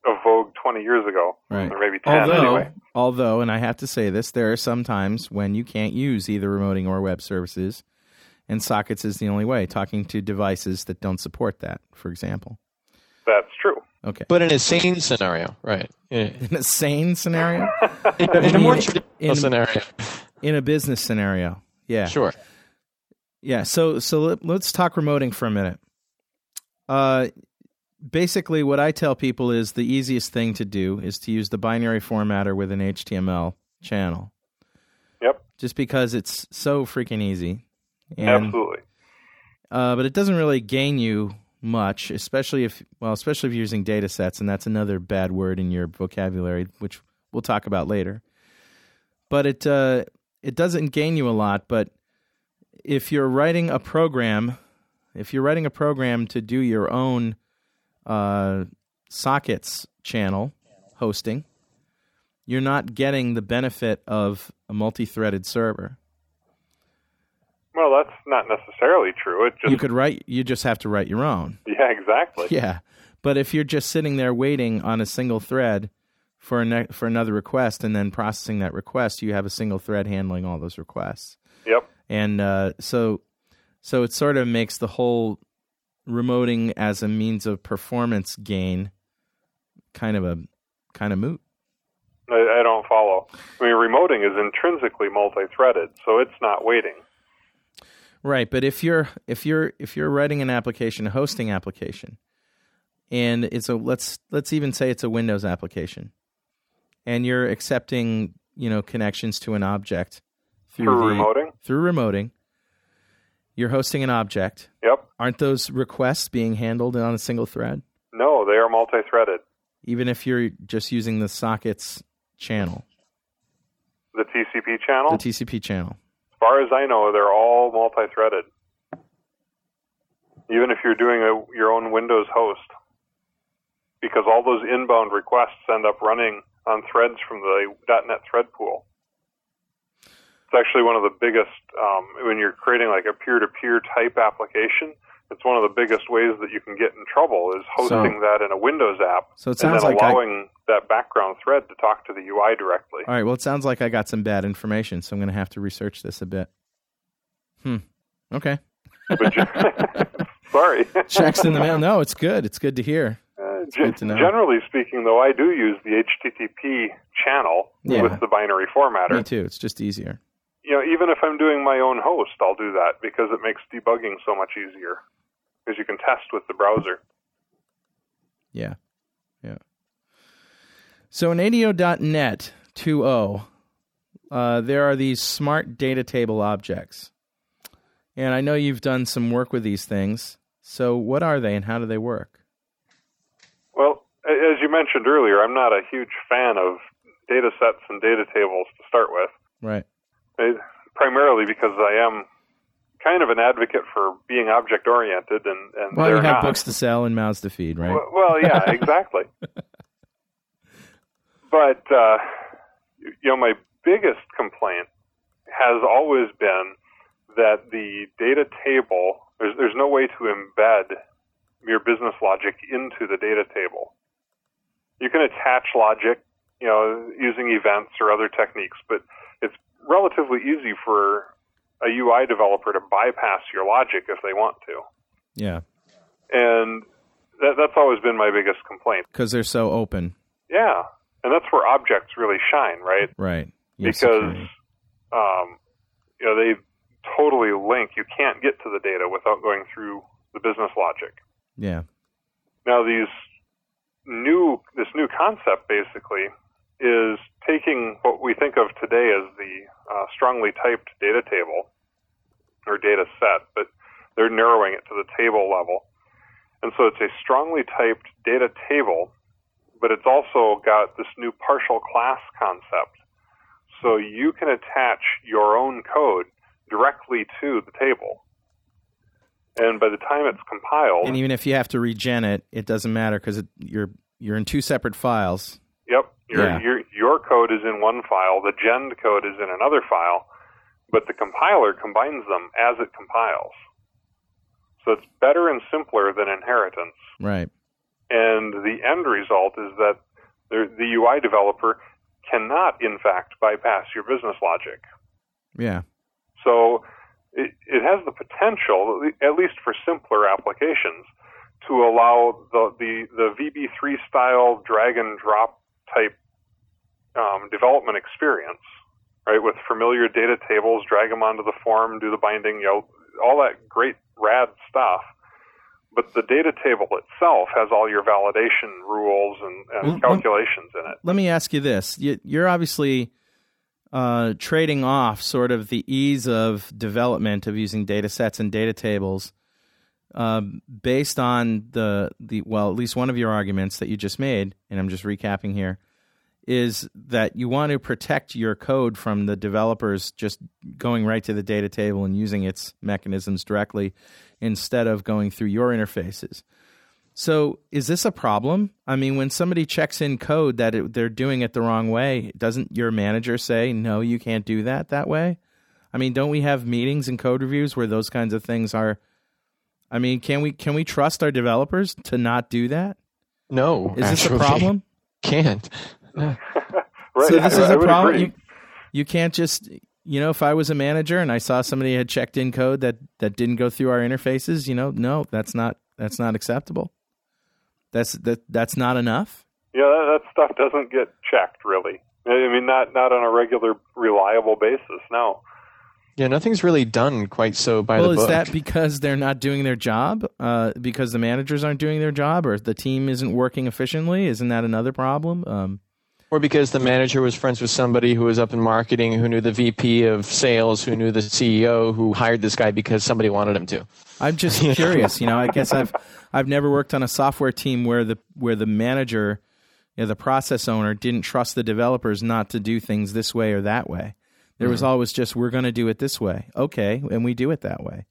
of vogue 20 years ago, Right. or maybe 10 Although, anyway. although, and I have to say this, there are some times when you can't use either remoting or web services, and sockets is the only way. Talking to devices that don't support that, for example. That's true. Okay. But in a sane scenario, right? In In a sane scenario, a, in a more traditional in- scenario, in a business scenario, yeah, sure. Yeah, so so let, let's talk remoting for a minute. Uh, basically, what I tell people is the easiest thing to do is to use the binary formatter with an HTML channel. Yep. Just because it's so freaking easy. And, Absolutely. Uh, but it doesn't really gain you much, especially if well, especially if you're using data sets, and that's another bad word in your vocabulary, which we'll talk about later. But it uh, it doesn't gain you a lot. But if you're writing a program, if you're writing a program to do your own uh, sockets channel hosting, you're not getting the benefit of a multi-threaded server. Well, that's not necessarily true. It just You could write. You just have to write your own. yeah, exactly. Yeah, but if you're just sitting there waiting on a single thread for a ne- for another request and then processing that request, you have a single thread handling all those requests. Yep. And uh, so, so it sort of makes the whole remoting as a means of performance gain kind of a kind of moot. I, I don't follow. I mean, remoting is intrinsically multi-threaded, so it's not waiting. Right, but if you're if you're if you're writing an application, a hosting application, and it's a let's let's even say it's a Windows application, and you're accepting you know connections to an object Through the- remoting? through remoting, you're hosting an object. Yep. Aren't those requests being handled on a single thread? No, they are multi-threaded. Even if you're just using the sockets channel, The TCP channel, the TCP channel. As far as I know, they're all multi-threaded. Even if you're doing a, your own Windows host, because all those inbound requests end up running on threads from the .NET thread pool. It's actually one of the biggest um, when you're creating like a peer-to-peer type application. It's one of the biggest ways that you can get in trouble is hosting that in a Windows app So it and then like I- allowing that background thread to talk to the UI directly. All right. Well, it sounds like I got some bad information, so I'm going to have to research this a bit. Hmm. Okay. Sorry. Checks in the mail. No, it's good. It's good to hear. Uh, good to know. generally speaking, though, I do use the HTTP channel Yeah. with the binary formatter. Me too. It's just easier. You know, even if I'm doing my own host, I'll do that because it makes debugging so much easier. Because you can test with the browser. Yeah. Yeah. So in ADO.NET 2.0, uh, there are these smart data table objects. And I know you've done some work with these things. So what are they and how do they work? Well, as you mentioned earlier, I'm not a huge fan of data sets and data tables to start with. Right. Primarily because I am kind of an advocate for being object oriented, and and Well, they're you have not. books to sell and mouths to feed, right? Well, well, yeah, exactly. but uh, you know, my biggest complaint has always been that the data table there's there's no way to embed your business logic into the data table. You can attach logic, you know, using events or other techniques, but it's relatively easy for a UI developer to bypass your logic if they want to. Yeah. And that, that's always been my biggest complaint. Because they're so open. Yeah, and that's where objects really shine, right? Right. Have Because um, you know they totally link. You can't get to the data without going through the business logic. Yeah. Now these new this new concept basically is taking what we think of today as the uh, strongly typed data table or data set, but they're narrowing it to the table level. And so it's a strongly typed data table, but it's also got this new partial class concept. So you can attach your own code directly to the table. And by the time it's compiled, And even if you have to regen it, it doesn't matter because you're you're in two separate files. Yep. Your, Yeah. your your code is in one file, the gen code is in another file, but the compiler combines them as it compiles. So it's better and simpler than inheritance. Right. And the end result is that the, the UI developer cannot, in fact, bypass your business logic. Yeah. So, it, it has the potential, at least for simpler applications, to allow the the, the VB3 style drag and drop type um, development experience, right? With familiar data tables, drag them onto the form, do the binding, you know, all that great rad stuff. But the data table itself has all your validation rules and, and Well, calculations in it. Let me ask you this: you, you're obviously uh, trading off sort of the ease of development of using data sets and data tables um, based on the the well, at least one of your arguments that you just made, and I'm just recapping here, is that you want to protect your code from the developers just going right to the data table and using its mechanisms directly instead of going through your interfaces. So, is this a problem? I mean, when somebody checks in code that it, they're doing it the wrong way, doesn't your manager say, no, you can't do that that way? I mean, don't we have meetings and code reviews where those kinds of things are? I mean, can we can we trust our developers to not do that? No, Is this a problem? Can't. Right. So this I- is I a problem. You, you can't just you know, if I was a manager and I saw somebody had checked in code that that didn't go through our interfaces, you know, no, that's not that's not acceptable. That's that that's not enough. Yeah, that, that stuff doesn't get checked really. I mean, not not on a regular, reliable basis. No. Yeah, nothing's really done quite so by well, the book. Well, is that because they're not doing their job? Uh, because the managers aren't doing their job, or the team isn't working efficiently? Isn't that another problem? Um, or because the manager was friends with somebody who was up in marketing, who knew the VP of sales, who knew the CEO, who hired this guy because somebody wanted him to. I'm just curious. You know, I guess I've I've never worked on a software team where the where the manager, you know, the process owner didn't trust the developers not to do things this way or that way. There was always just we're going to do it this way, okay, and we do it that way.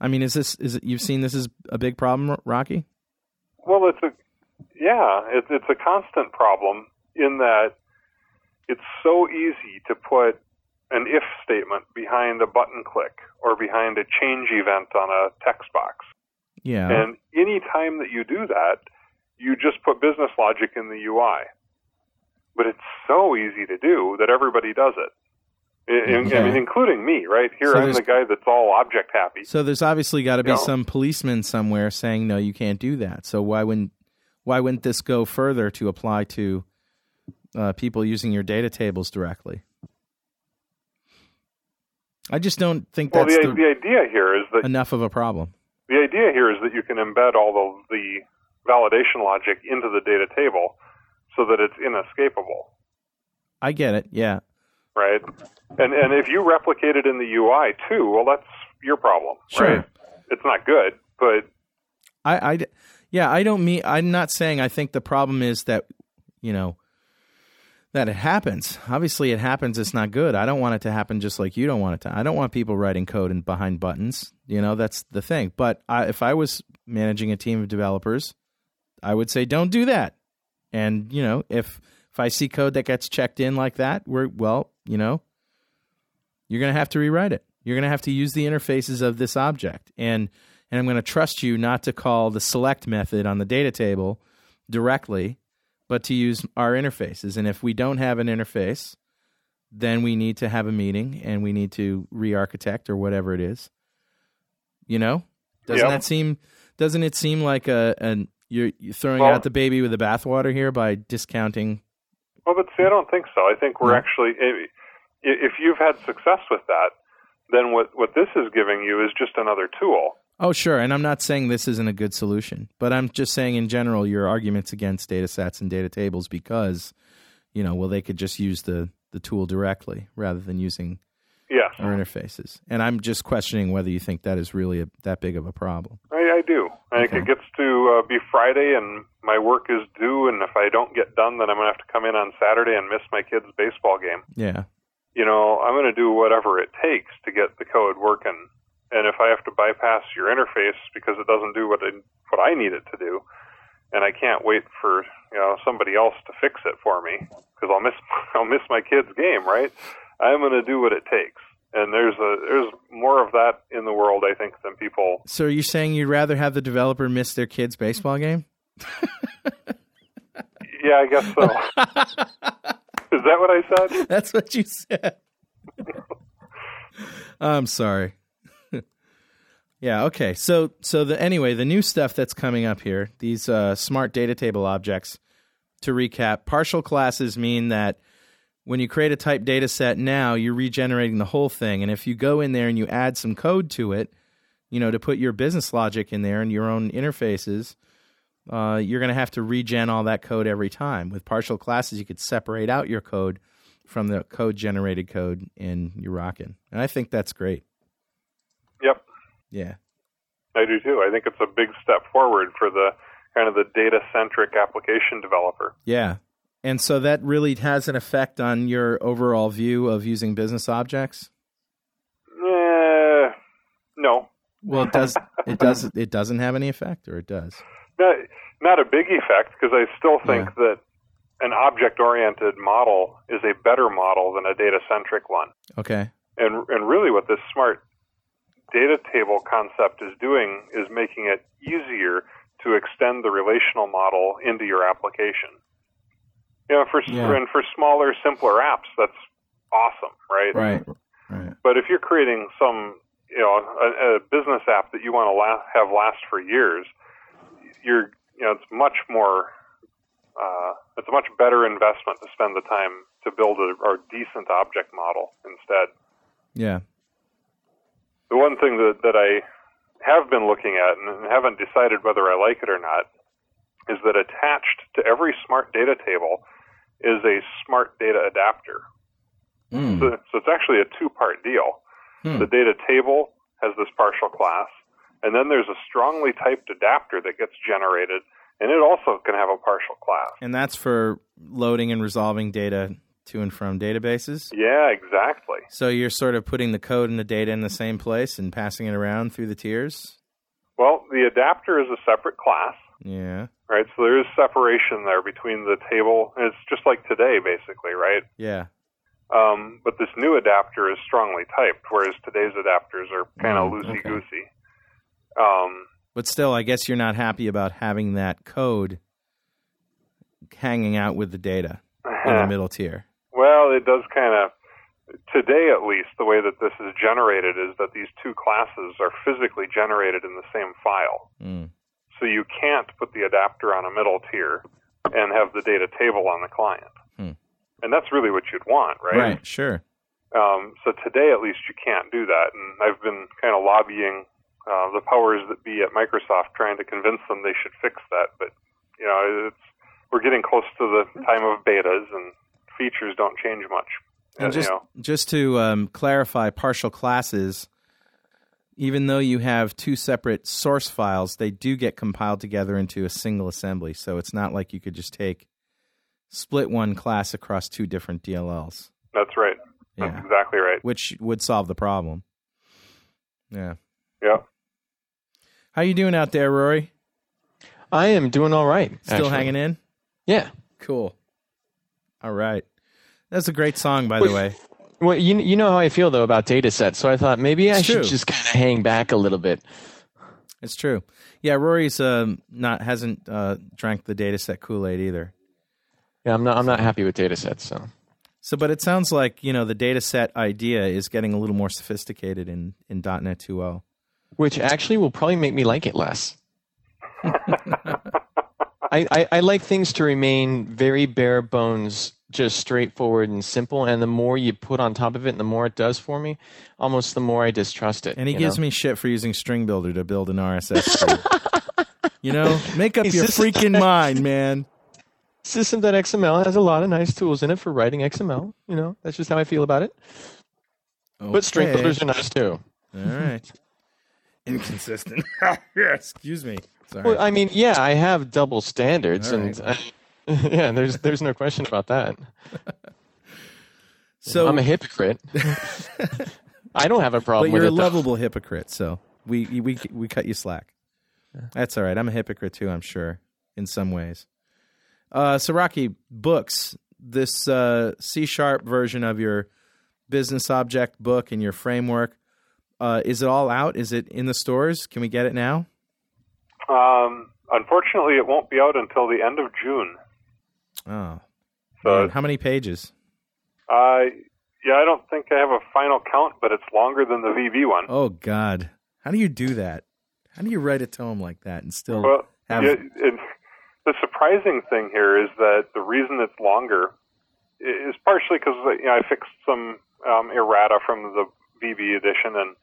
I mean, is this is it, you've seen this as a big problem, Rocky? Well, it's a yeah, it's it's a constant problem in that it's so easy to put an if statement behind a button click or behind a change event on a text box. Yeah. And any time that you do that, you just put business logic in the UI. But it's so easy to do that everybody does it. I- I mean, including me, right? Here So I'm the guy that's all object happy. So there's obviously got to be No. some policeman somewhere saying no, you can't do that. So why wouldn't why wouldn't this go further to apply to uh, people using your data tables directly? I just don't think Well, that's the, the- the idea here is that enough of a problem. The idea here is that you can embed all of the validation logic into the data table so that it's inescapable, I get it. Yeah. Right? And and if you replicate it in the UI too, well, that's your problem, Sure. right? It's not good, but I, I, yeah, I don't mean. I'm not saying. I think the problem is that, you know, that it happens. Obviously, it happens. It's not good. I don't want it to happen just like you don't want it to. I don't want people writing code and behind buttons. You know, that's the thing. But I, if I was managing a team of developers, I would say don't do that. And you know, if if I see code that gets checked in like that, we're well, you know, you're going to have to rewrite it. You're going to have to use the interfaces of this object. And and I'm going to trust you not to call the select method on the data table directly, but to use our interfaces. And if we don't have an interface, then we need to have a meeting and we need to re-architect or whatever it is. You know, doesn't Yep. that seem? Doesn't it seem like a an you're, you're throwing Well- out the baby with the bathwater here by discounting? Well, but see, I don't think so. I think we're actually, if you've had success with that, then what what this is giving you is just another tool. Oh, sure. And I'm not saying this isn't a good solution, but I'm just saying in general your arguments against data sets and data tables because, you know, well, they could just use the, the tool directly rather than using Yes. our interfaces. And I'm just questioning whether you think that is really a, that big of a problem. I, I think it gets to uh, be Friday and my work is due, and if I don't get done, then I'm going to have to come in on Saturday and miss my kid's baseball game. Yeah. You know, I'm going to do whatever it takes to get the code working. And if I have to bypass your interface because it doesn't do what I, what I need it to do, and I can't wait for you know somebody else to fix it for me because I'll miss I'll miss my kid's game, right? I'm going to do what it takes. And there's a there's more of that in the world, I think, than people So are you saying you'd rather have the developer miss their kid's baseball game? Yeah, I guess so. Is that what I said? That's what you said. I'm sorry. Yeah. Okay. So so the anyway, the new stuff that's coming up here, these uh, smart data table objects. To recap, partial classes mean that when you create a type data set now, you're regenerating the whole thing, and if you go in there and you add some code to it, you know, to put your business logic in there and your own interfaces, uh, you're going to have to regen all that code every time. With partial classes, you could separate out your code from the code generated code in your rockin', and I think that's great. Yep, Yeah. I do too. I think it's a big step forward for the kind of the data centric application developer. Yeah. And so that really has an effect on your overall view of using business objects. Eh, no, Well, it does. It does. It doesn't have any effect, or it does. not, not a big effect because I still think that an object oriented model is a better model than a data centric one. Okay. And and really, what this smart data table concept is doing is making it easier to extend the relational model into your application. You know, for Yeah. and for smaller, simpler apps, that's awesome, right? Right. Right. But if you're creating some, you know, a, a business app that you want to la- have last for years, you're, you know, it's much more, uh, it's a much better investment to spend the time to build a, a decent object model instead. Yeah. The one thing that, that I have been looking at and haven't decided whether I like it or not is that attached to every smart data table is a smart data adapter. Mm. So, so it's actually a two part deal. Hmm. The data table has this partial class, and then there's a strongly typed adapter that gets generated, and it also can have a partial class. And that's for loading and resolving data to and from databases. Yeah, exactly. So you're sort of putting the code and the data in the same place and passing it around through the tiers. Well, the adapter is a separate class, Yeah. right? So there is separation there between the table, and it's just like today, basically, right? Yeah. Um, but this new adapter is strongly typed, whereas today's adapters are kind of Mm, loosey okay. goosey. Um, But still, I guess you're not happy about having that code hanging out with the data in the middle tier. Well, it does kind of. Today, at least, the way that this is generated is that these two classes are physically generated in the same file. Mm. So you can't put the adapter on a middle tier and have the data table on the client. Hmm. And that's really what you'd want, right? Right. Sure. Um, so today, at least, you can't do that. And I've been kind of lobbying uh, the powers that be at Microsoft, trying to convince them they should fix that. But you know, it's we're getting close to the time of betas, and features don't change much. And Uh, just you know, just to um, clarify, partial classes, even though you have two separate source files, they do get compiled together into a single assembly. So it's not like you could just take split one class across two different DLLs, that's right. Yeah. That's exactly right. which would solve the problem. Yeah. Yeah. How you doing out there, Rory? I am doing all right. Still actually. hanging in? Yeah. Cool. All right. That's a great song, by the way. Well, you you know how I feel though about data sets, so I thought maybe I It's should true. just kind of hang back a little bit. It's true. Yeah, Rory's um, not hasn't uh, drank the data set Kool Aid either. Yeah, I'm not I'm not happy with data sets. So So, but it sounds like you know the data set idea is getting a little more sophisticated in in .NET 2.0. which actually will probably make me like it less. I, I, I like things to remain very bare bones, just straightforward and simple. And the more you put on top of it, and the more it does for me, almost the more I distrust it. And he gives know? me shit for using String Builder to build an RSS feed. you know, make up your freaking mind, man. System.xml has a lot of nice tools in it for writing XML. You know, that's just how I feel about it. But string builders are nice too. All right. Inconsistent. excuse me. Sorry. Well, I mean, yeah, I have double standards, All and I, yeah, there's there's no question about that. so I'm a hypocrite. I don't have a problem. but you're with a it. though. lovable hypocrite, so we we we cut you slack. That's all right. I'm a hypocrite too. I'm sure in some ways. Uh, so Rocky books this uh, C sharp version of your business object book and your framework. Uh, is it all out? Is it in the stores? Can we get it now? Um, unfortunately, it won't be out until the end of June. Oh, So, man. how many pages? uh, yeah, I don't think I have a final count, but it's longer than the VB one. Oh God, How do you do that? How do you write a tome like that and still Well, have? yeah, it, the surprising thing here is that the reason it's longer is partially because you know, I fixed some um, errata from the VB edition and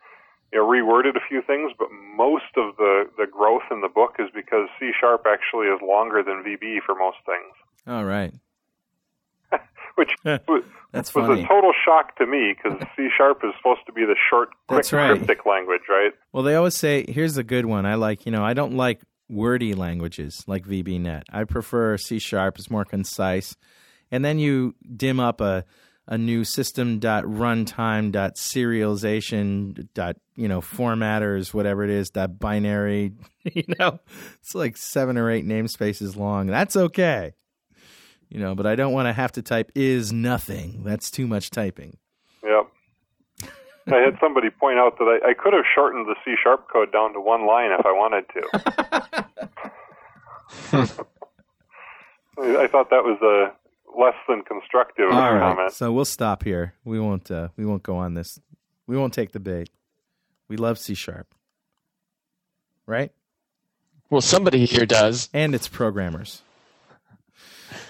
you know, reworded a few things, but most of the, the growth in the book is because C sharp actually is longer than VB for most things, All right. which was, That's was funny. a total shock to me because C sharp is supposed to be the short, quick, That's right. cryptic language, right? Well, they always say, here's a good one. I like, you know, I don't like wordy languages like VB.NET. I prefer C sharp. It's more concise. And then you dim up a, a new system dot runtime dot serialization dot you know formatters whatever it is that binary you know it's like seven or eight namespaces long that's okay you know but i don't want to have to type is nothing that's too much typing Yep. I had somebody point out that I, I could have shortened the C sharp code down to one line if I wanted to. I thought that was a less than constructive All right, comment. so we'll stop here. We won't. Uh, we won't go on this. We won't take the bait. We love C sharp, right? Well, somebody here does. And it's programmers.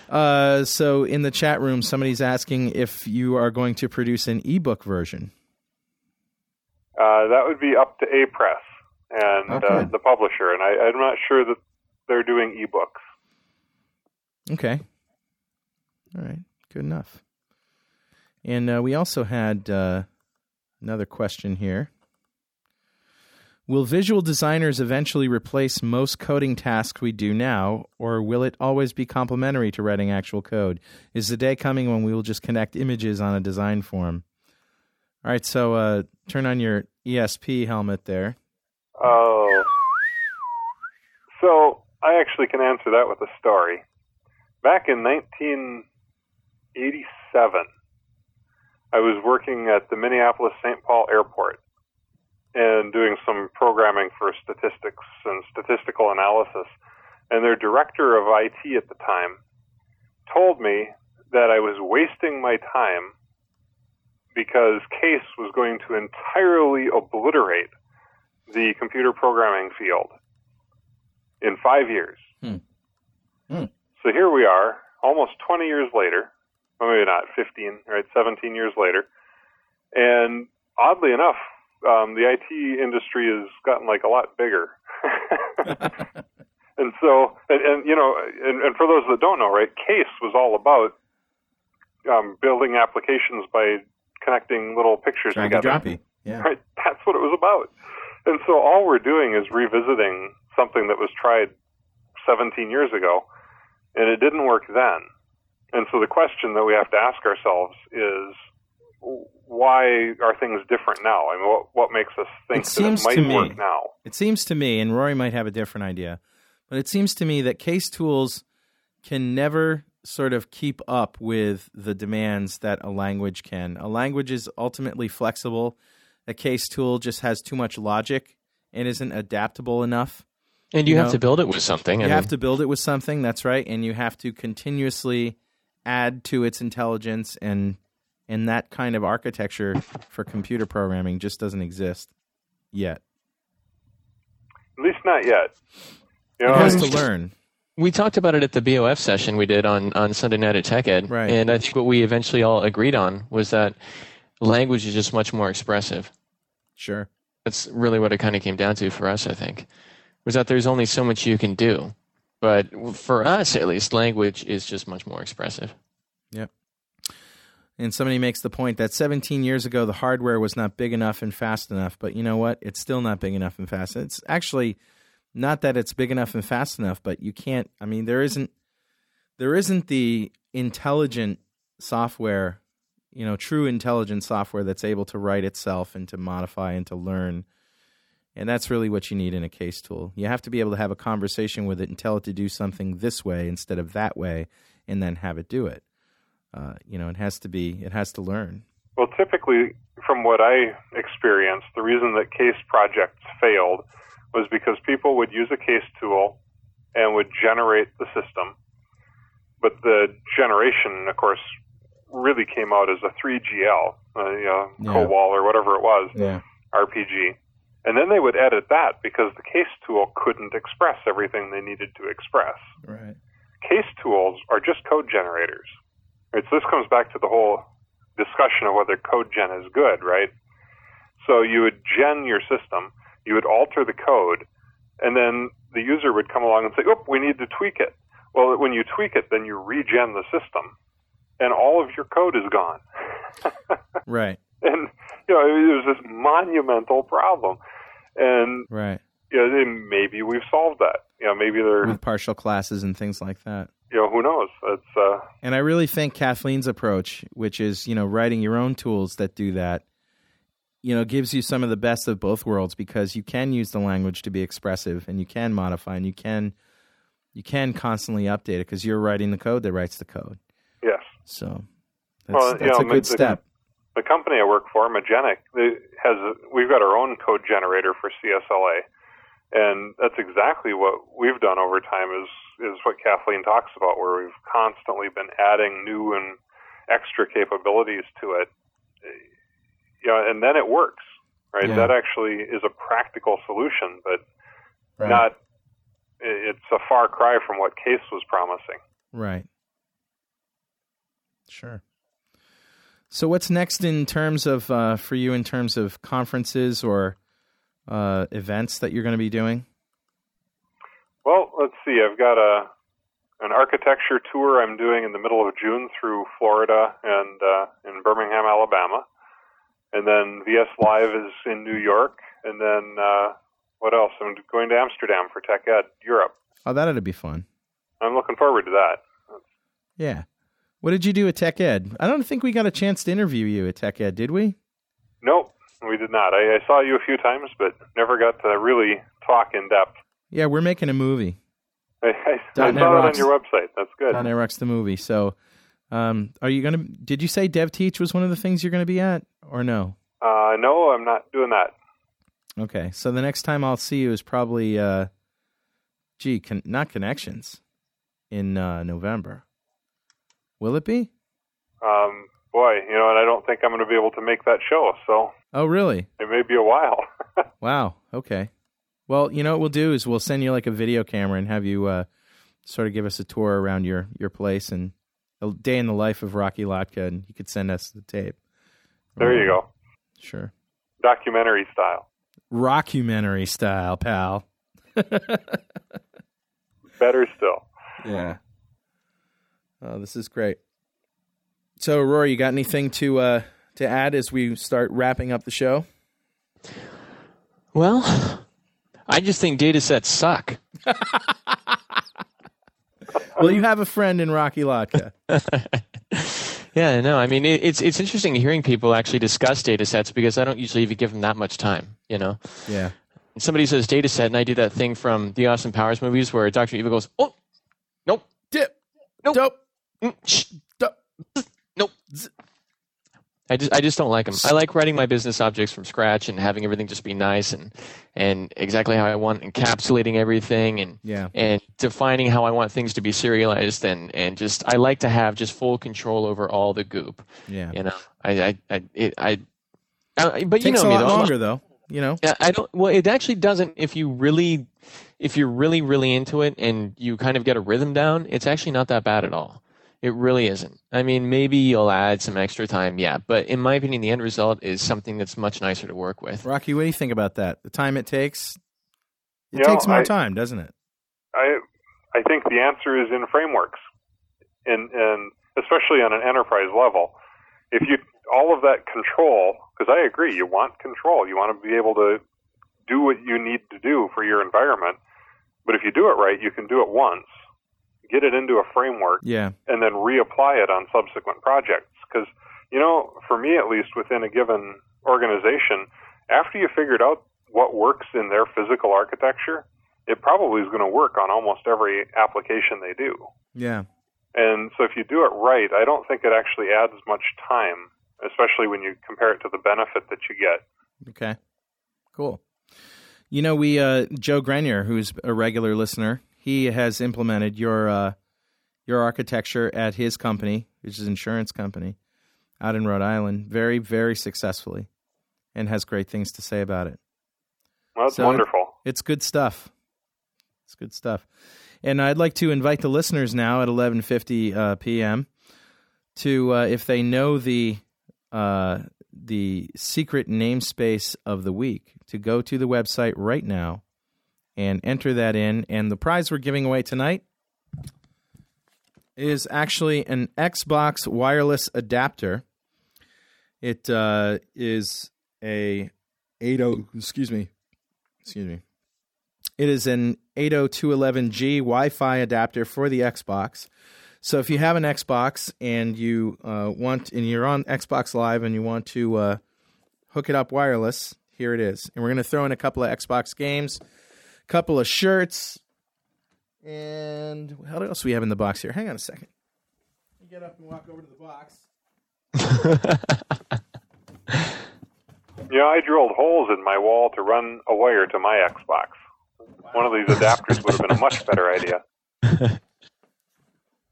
Uh, so in the chat room, somebody's asking if you are going to produce an ebook version. Uh, that would be up to Apress and uh, the publisher, and I, I'm not sure that they're doing ebooks. Okay. All right. Good enough. And uh, we also had uh, another question here. Will visual designers eventually replace most coding tasks we do now, or will it always be complementary to writing actual code? Is the day coming when we will just connect images on a design form? All right, so uh, turn on your ESP helmet there. Oh. So I actually can answer that with a story. Back in 1987, I was working at the Minneapolis St. Paul Airport and doing some programming for statistics and statistical analysis. And their director of IT at the time told me that I was wasting my time because Case was going to entirely obliterate the computer programming field in five years. Hmm. Hmm. So here we are, almost 20 years later, well, maybe not 15, right, 17 years later, and oddly enough, um, the IT industry has gotten like a lot bigger. and so, and, and you know, and, and for those that don't know, right, Case was all about um, building applications by connecting little pictures Drag and together. droppy. Yeah. Right, that's what it was about. And so all we're doing is revisiting something that was tried 17 years ago, and it didn't work then. And so the question that we have to ask ourselves is, why are things different now? I mean, what, what makes us think It that it might to me- work now? It seems to me, and Rory might have a different idea, but it seems to me that case tools can never sort of keep up with the demands that a language can. A language is ultimately flexible. A case tool just has too much logic and isn't adaptable enough. And you, You have know, to build it with something. You I have mean, to build it with something, that's right, and you have to continuously add to its intelligence and and that kind of architecture for computer programming just doesn't exist yet. At least not yet. You know, It has and- to learn. We talked about it at the BOF session we did on, on Sunday night at Tech Ed. Right. And I think what we eventually all agreed on was that language is just much more expressive. Sure. That's really what it kind of came down to for us, I think, was that there's only so much you can do. But for us, at least, language is just much more expressive. Yep. And somebody makes the point that 17 years ago the hardware was not big enough and fast enough, but you know what? It's still not big enough and fast. It's actually not that it's big enough and fast enough, but you can't I mean there isn't there isn't the intelligent software, you know, true intelligent software that's able to write itself and to modify and to learn. And that's really what you need in a case tool. You have to be able to have a conversation with it and tell it to do something this way instead of that way and then have it do it. Uh, you know, it has to be, it has to learn. Well, typically, from what I experienced, the reason that case projects failed was because people would use a case tool and would generate the system, but the generation, of course, really came out as a 3GL, uh, you know, Yeah. COBOL or whatever it was, Yeah. RPG. And then they would edit that because the case tool couldn't express everything they needed to express. Right. Case tools are just code generators. Right? So this comes back to the whole discussion of whether code gen is good, right? So you would gen your system, you would alter the code, and then the user would come along and say, "Oh, we need to tweak it." Well, when you tweak it, then you regen the system, and all of your code is gone. Right. and you know, it was this monumental problem. And Right. you know, maybe we've solved that. You know, maybe they're With partial classes and things like that. You know, who knows? It's uh, And I really think Kathleen's approach, which is, you know, writing your own tools that do that, you know, gives you some of the best of both worlds because you can use the language to be expressive and you can modify and you can you can constantly update it because you're writing the code that writes the code. yes. So that's, Well, you know, a good the- step. the company I work for, Magenic, has we've got our own code generator for CSLA, and that's exactly what we've done over time. Is is what Kathleen talks about, where we've constantly been adding new and extra capabilities to it. You know, and then it works, right? Yeah. That actually is a practical solution, but Right. not. It's a far cry from what Case was promising. Right. Sure. So what's next in terms of uh, for you in terms of conferences or uh, events that you're going to be doing? Well, let's see. I've got a an architecture tour I'm doing in the middle of June through Florida and uh, in Birmingham, Alabama, and then VS Live is in New York, and then uh, what else? I'm going to Amsterdam for Tech Ed Europe. Oh, that ought to be fun. I'm looking forward to that. Yeah. What did you do at Tech Ed? I don't think we got a chance to interview you at Tech Ed, did we? Nope, we did not. I, I saw you a few times, but never got to really talk in depth. Yeah, we're making a movie. I, I, I saw it on your website. That's good. .NET Rocks the movie. So, um, are you going to? Did you say Dev Teach was one of the things you're going to be at, or no? Uh, no, I'm not doing that. Okay, so the next time I'll see you is probably, uh, gee, con- not connections, in uh, November. Will it be? Um, boy, you know, and I don't think I'm going to be able to make that show, so Oh, really? it may be a while. Wow. Okay. Well, you know what we'll do is we'll send you like a video camera and have you uh, sort of give us a tour around your your place and a day in the life of Rocky Lhotka, and you could send us the tape. there you go. Sure. Documentary style. Rockumentary style, pal. Better still. Yeah. Oh, this is great. So, Rory, you got anything to uh, to add as we start wrapping up the show? Well, I just think data sets suck. Well, you have a friend in Rocky Lhotka. Yeah, no, I mean it, it's it's interesting hearing people actually discuss data sets because I don't usually even give them that much time. You know, yeah. somebody says data set, and I do that thing from the Austin Powers movies where Doctor Evil goes, "Oh, nope, Dip. Nope. Dope. mm, nope." I just I just don't like them. I like writing my business objects from scratch and having everything just be nice and and exactly how I want, encapsulating everything and Yeah. and defining how I want things to be serialized and and just I like to have just full control over all the goop. Yeah. You know, I I I it, I, I but you Takes know me though. Longer, though. You know. yeah, I don't. Well, it actually doesn't. If you really, if you're really, really into it, and you kind of get a rhythm down, it's actually not that bad at all. It really isn't. I mean, maybe you'll add some extra time, yeah. But in my opinion, the end result is something that's much nicer to work with. Rocky, what do you think about that? The time it takes? It You know, takes more I- time, doesn't it? I I think the answer is in frameworks, and and especially on an enterprise level. If you all of that control, because I agree, you want control. You want to be able to do what you need to do for your environment. But if you do it right, you can do it once, get it into a framework, Yeah. and then reapply it on subsequent projects. Because, you know, for me at least, within a given organization, after you figured out what works in their physical architecture, it probably is going to work on almost every application they do. Yeah. And so if you do it right, I don't think it actually adds much time, especially when you compare it to the benefit that you get. Okay. Cool. You know, we uh, Joe Grenier, who's a regular listener, he has implemented your uh, your architecture at his company, which is an insurance company, out in Rhode Island, very very successfully, and has great things to say about it. Well, that's So it- wonderful. It's good stuff. It's good stuff. And I'd like to invite the listeners now at 11:50 uh, p.m. to uh, if they know the uh, the secret namespace of the week to go to the website right now and enter that in. And the prize we're giving away tonight is actually an Xbox wireless adapter. It uh, is a 80 excuse me excuse me. It is an 80211G Wi-Fi adapter for the Xbox. So if you have an Xbox and you uh, want and you're on Xbox Live and you want to uh, hook it up wireless, here it is. And we're going to throw in a couple of Xbox games, couple of shirts, and what else we have in the box here? Hang on a second. You get up and walk over to the box. Yeah, I drilled holes in my wall to run a wire to my Xbox. One of these adapters would have been a much better idea.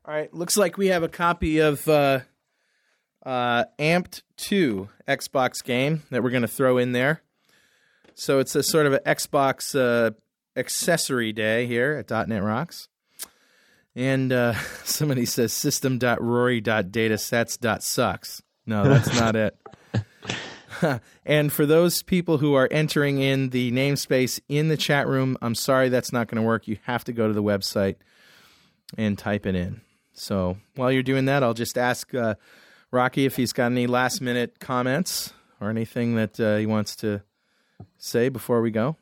All right, looks like we have a copy of uh, uh, Amped 2 Xbox game that we're going to throw in there. So it's a sort of an Xbox uh, accessory day here at .NET Rocks. And uh, somebody says system.rory.datasets.sucks. No, that's not it. and for those people who are entering in the namespace in the chat room, I'm sorry that's not going to work. You have to go to the website and type it in. So while you're doing that, I'll just ask uh, Rocky if he's got any last minute comments or anything that uh, he wants to say before we go.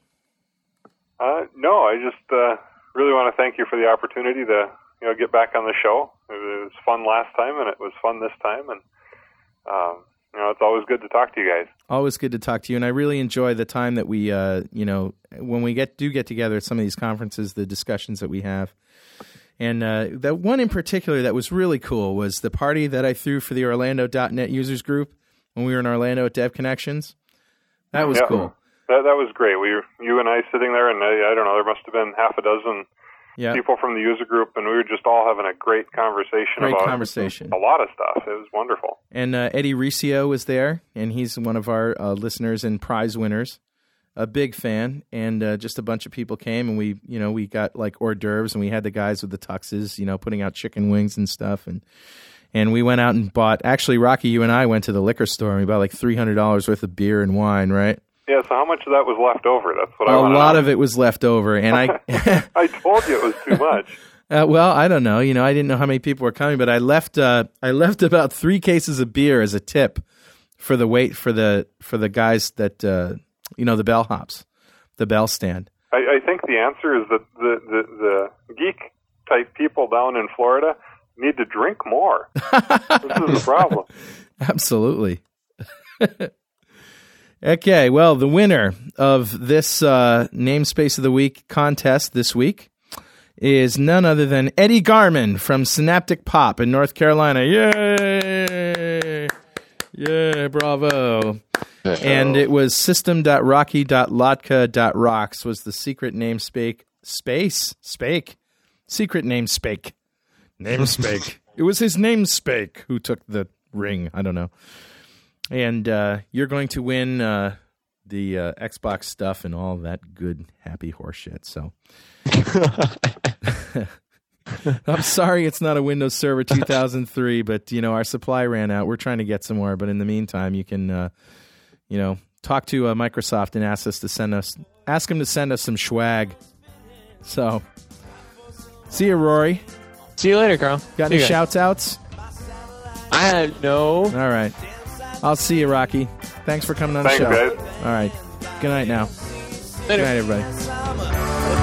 Uh, no, I just uh, really want to thank you for the opportunity to you know get back on the show. It was fun last time, and it was fun this time, and um, you know it's always good to talk to you guys. Always good to talk to you, and I really enjoy the time that we, uh, you know, when we get do get together at some of these conferences, the discussions that we have. And uh, that one in particular that was really cool was the party that I threw for the Orlando.net users group when we were in Orlando at Dev Connections. That was Yeah. cool. That that was great. We were, you and I sitting there, and I, I don't know, there must have been half a dozen Yeah. people from the user group, and we were just all having a great conversation Great about conversation. a lot of stuff. It was wonderful. And uh, Eddie Riccio was there, and he's one of our uh, listeners and prize winners. A big fan, and uh, just a bunch of people came, and we, you know, we got like hors d'oeuvres, and we had the guys with the tuxes, you know, putting out chicken wings and stuff, and and we went out and bought. Actually, Rocky, you and I went to the liquor store, and we bought like three hundred dollars worth of beer and wine, right? Yeah. So how much of that was left over? That's what I A want to lot of it was left over, and I. I told you it was too much. Uh, well, I don't know. You know, I didn't know how many people were coming, but I left. Uh, I left about three cases of beer as a tip for the wait for the for the guys that uh, you know the bellhops, the bell stand. I, I think the answer is that the, the, the geek type people down in Florida need to drink more. this is the problem. Absolutely. Okay, well, the winner of this uh, namespace of the week contest this week is none other than Eddie Garman from Synaptic Pop in North Carolina. Yay! Yeah, bravo. And it was system.rocky.lhotka.rocks was the secret namespace space spake secret namespake namespake. it was his namespake who took the ring. I don't know. And uh, you're going to win uh, the uh, Xbox stuff and all that good happy horseshit. So. I'm sorry it's not a Windows Server 2003, but you know our supply ran out. We're trying to get some more, but in the meantime, you can, uh, you know, talk to uh, Microsoft and ask us to send us, ask them to send us some swag. So, see you, Rory. See you later, Carl. Got See any you guys. shouts outs? I have no. All right, I'll see you, Rocky. Thanks for coming on Thanks, the show. guys. All right, good night now. Later. Good night, everybody.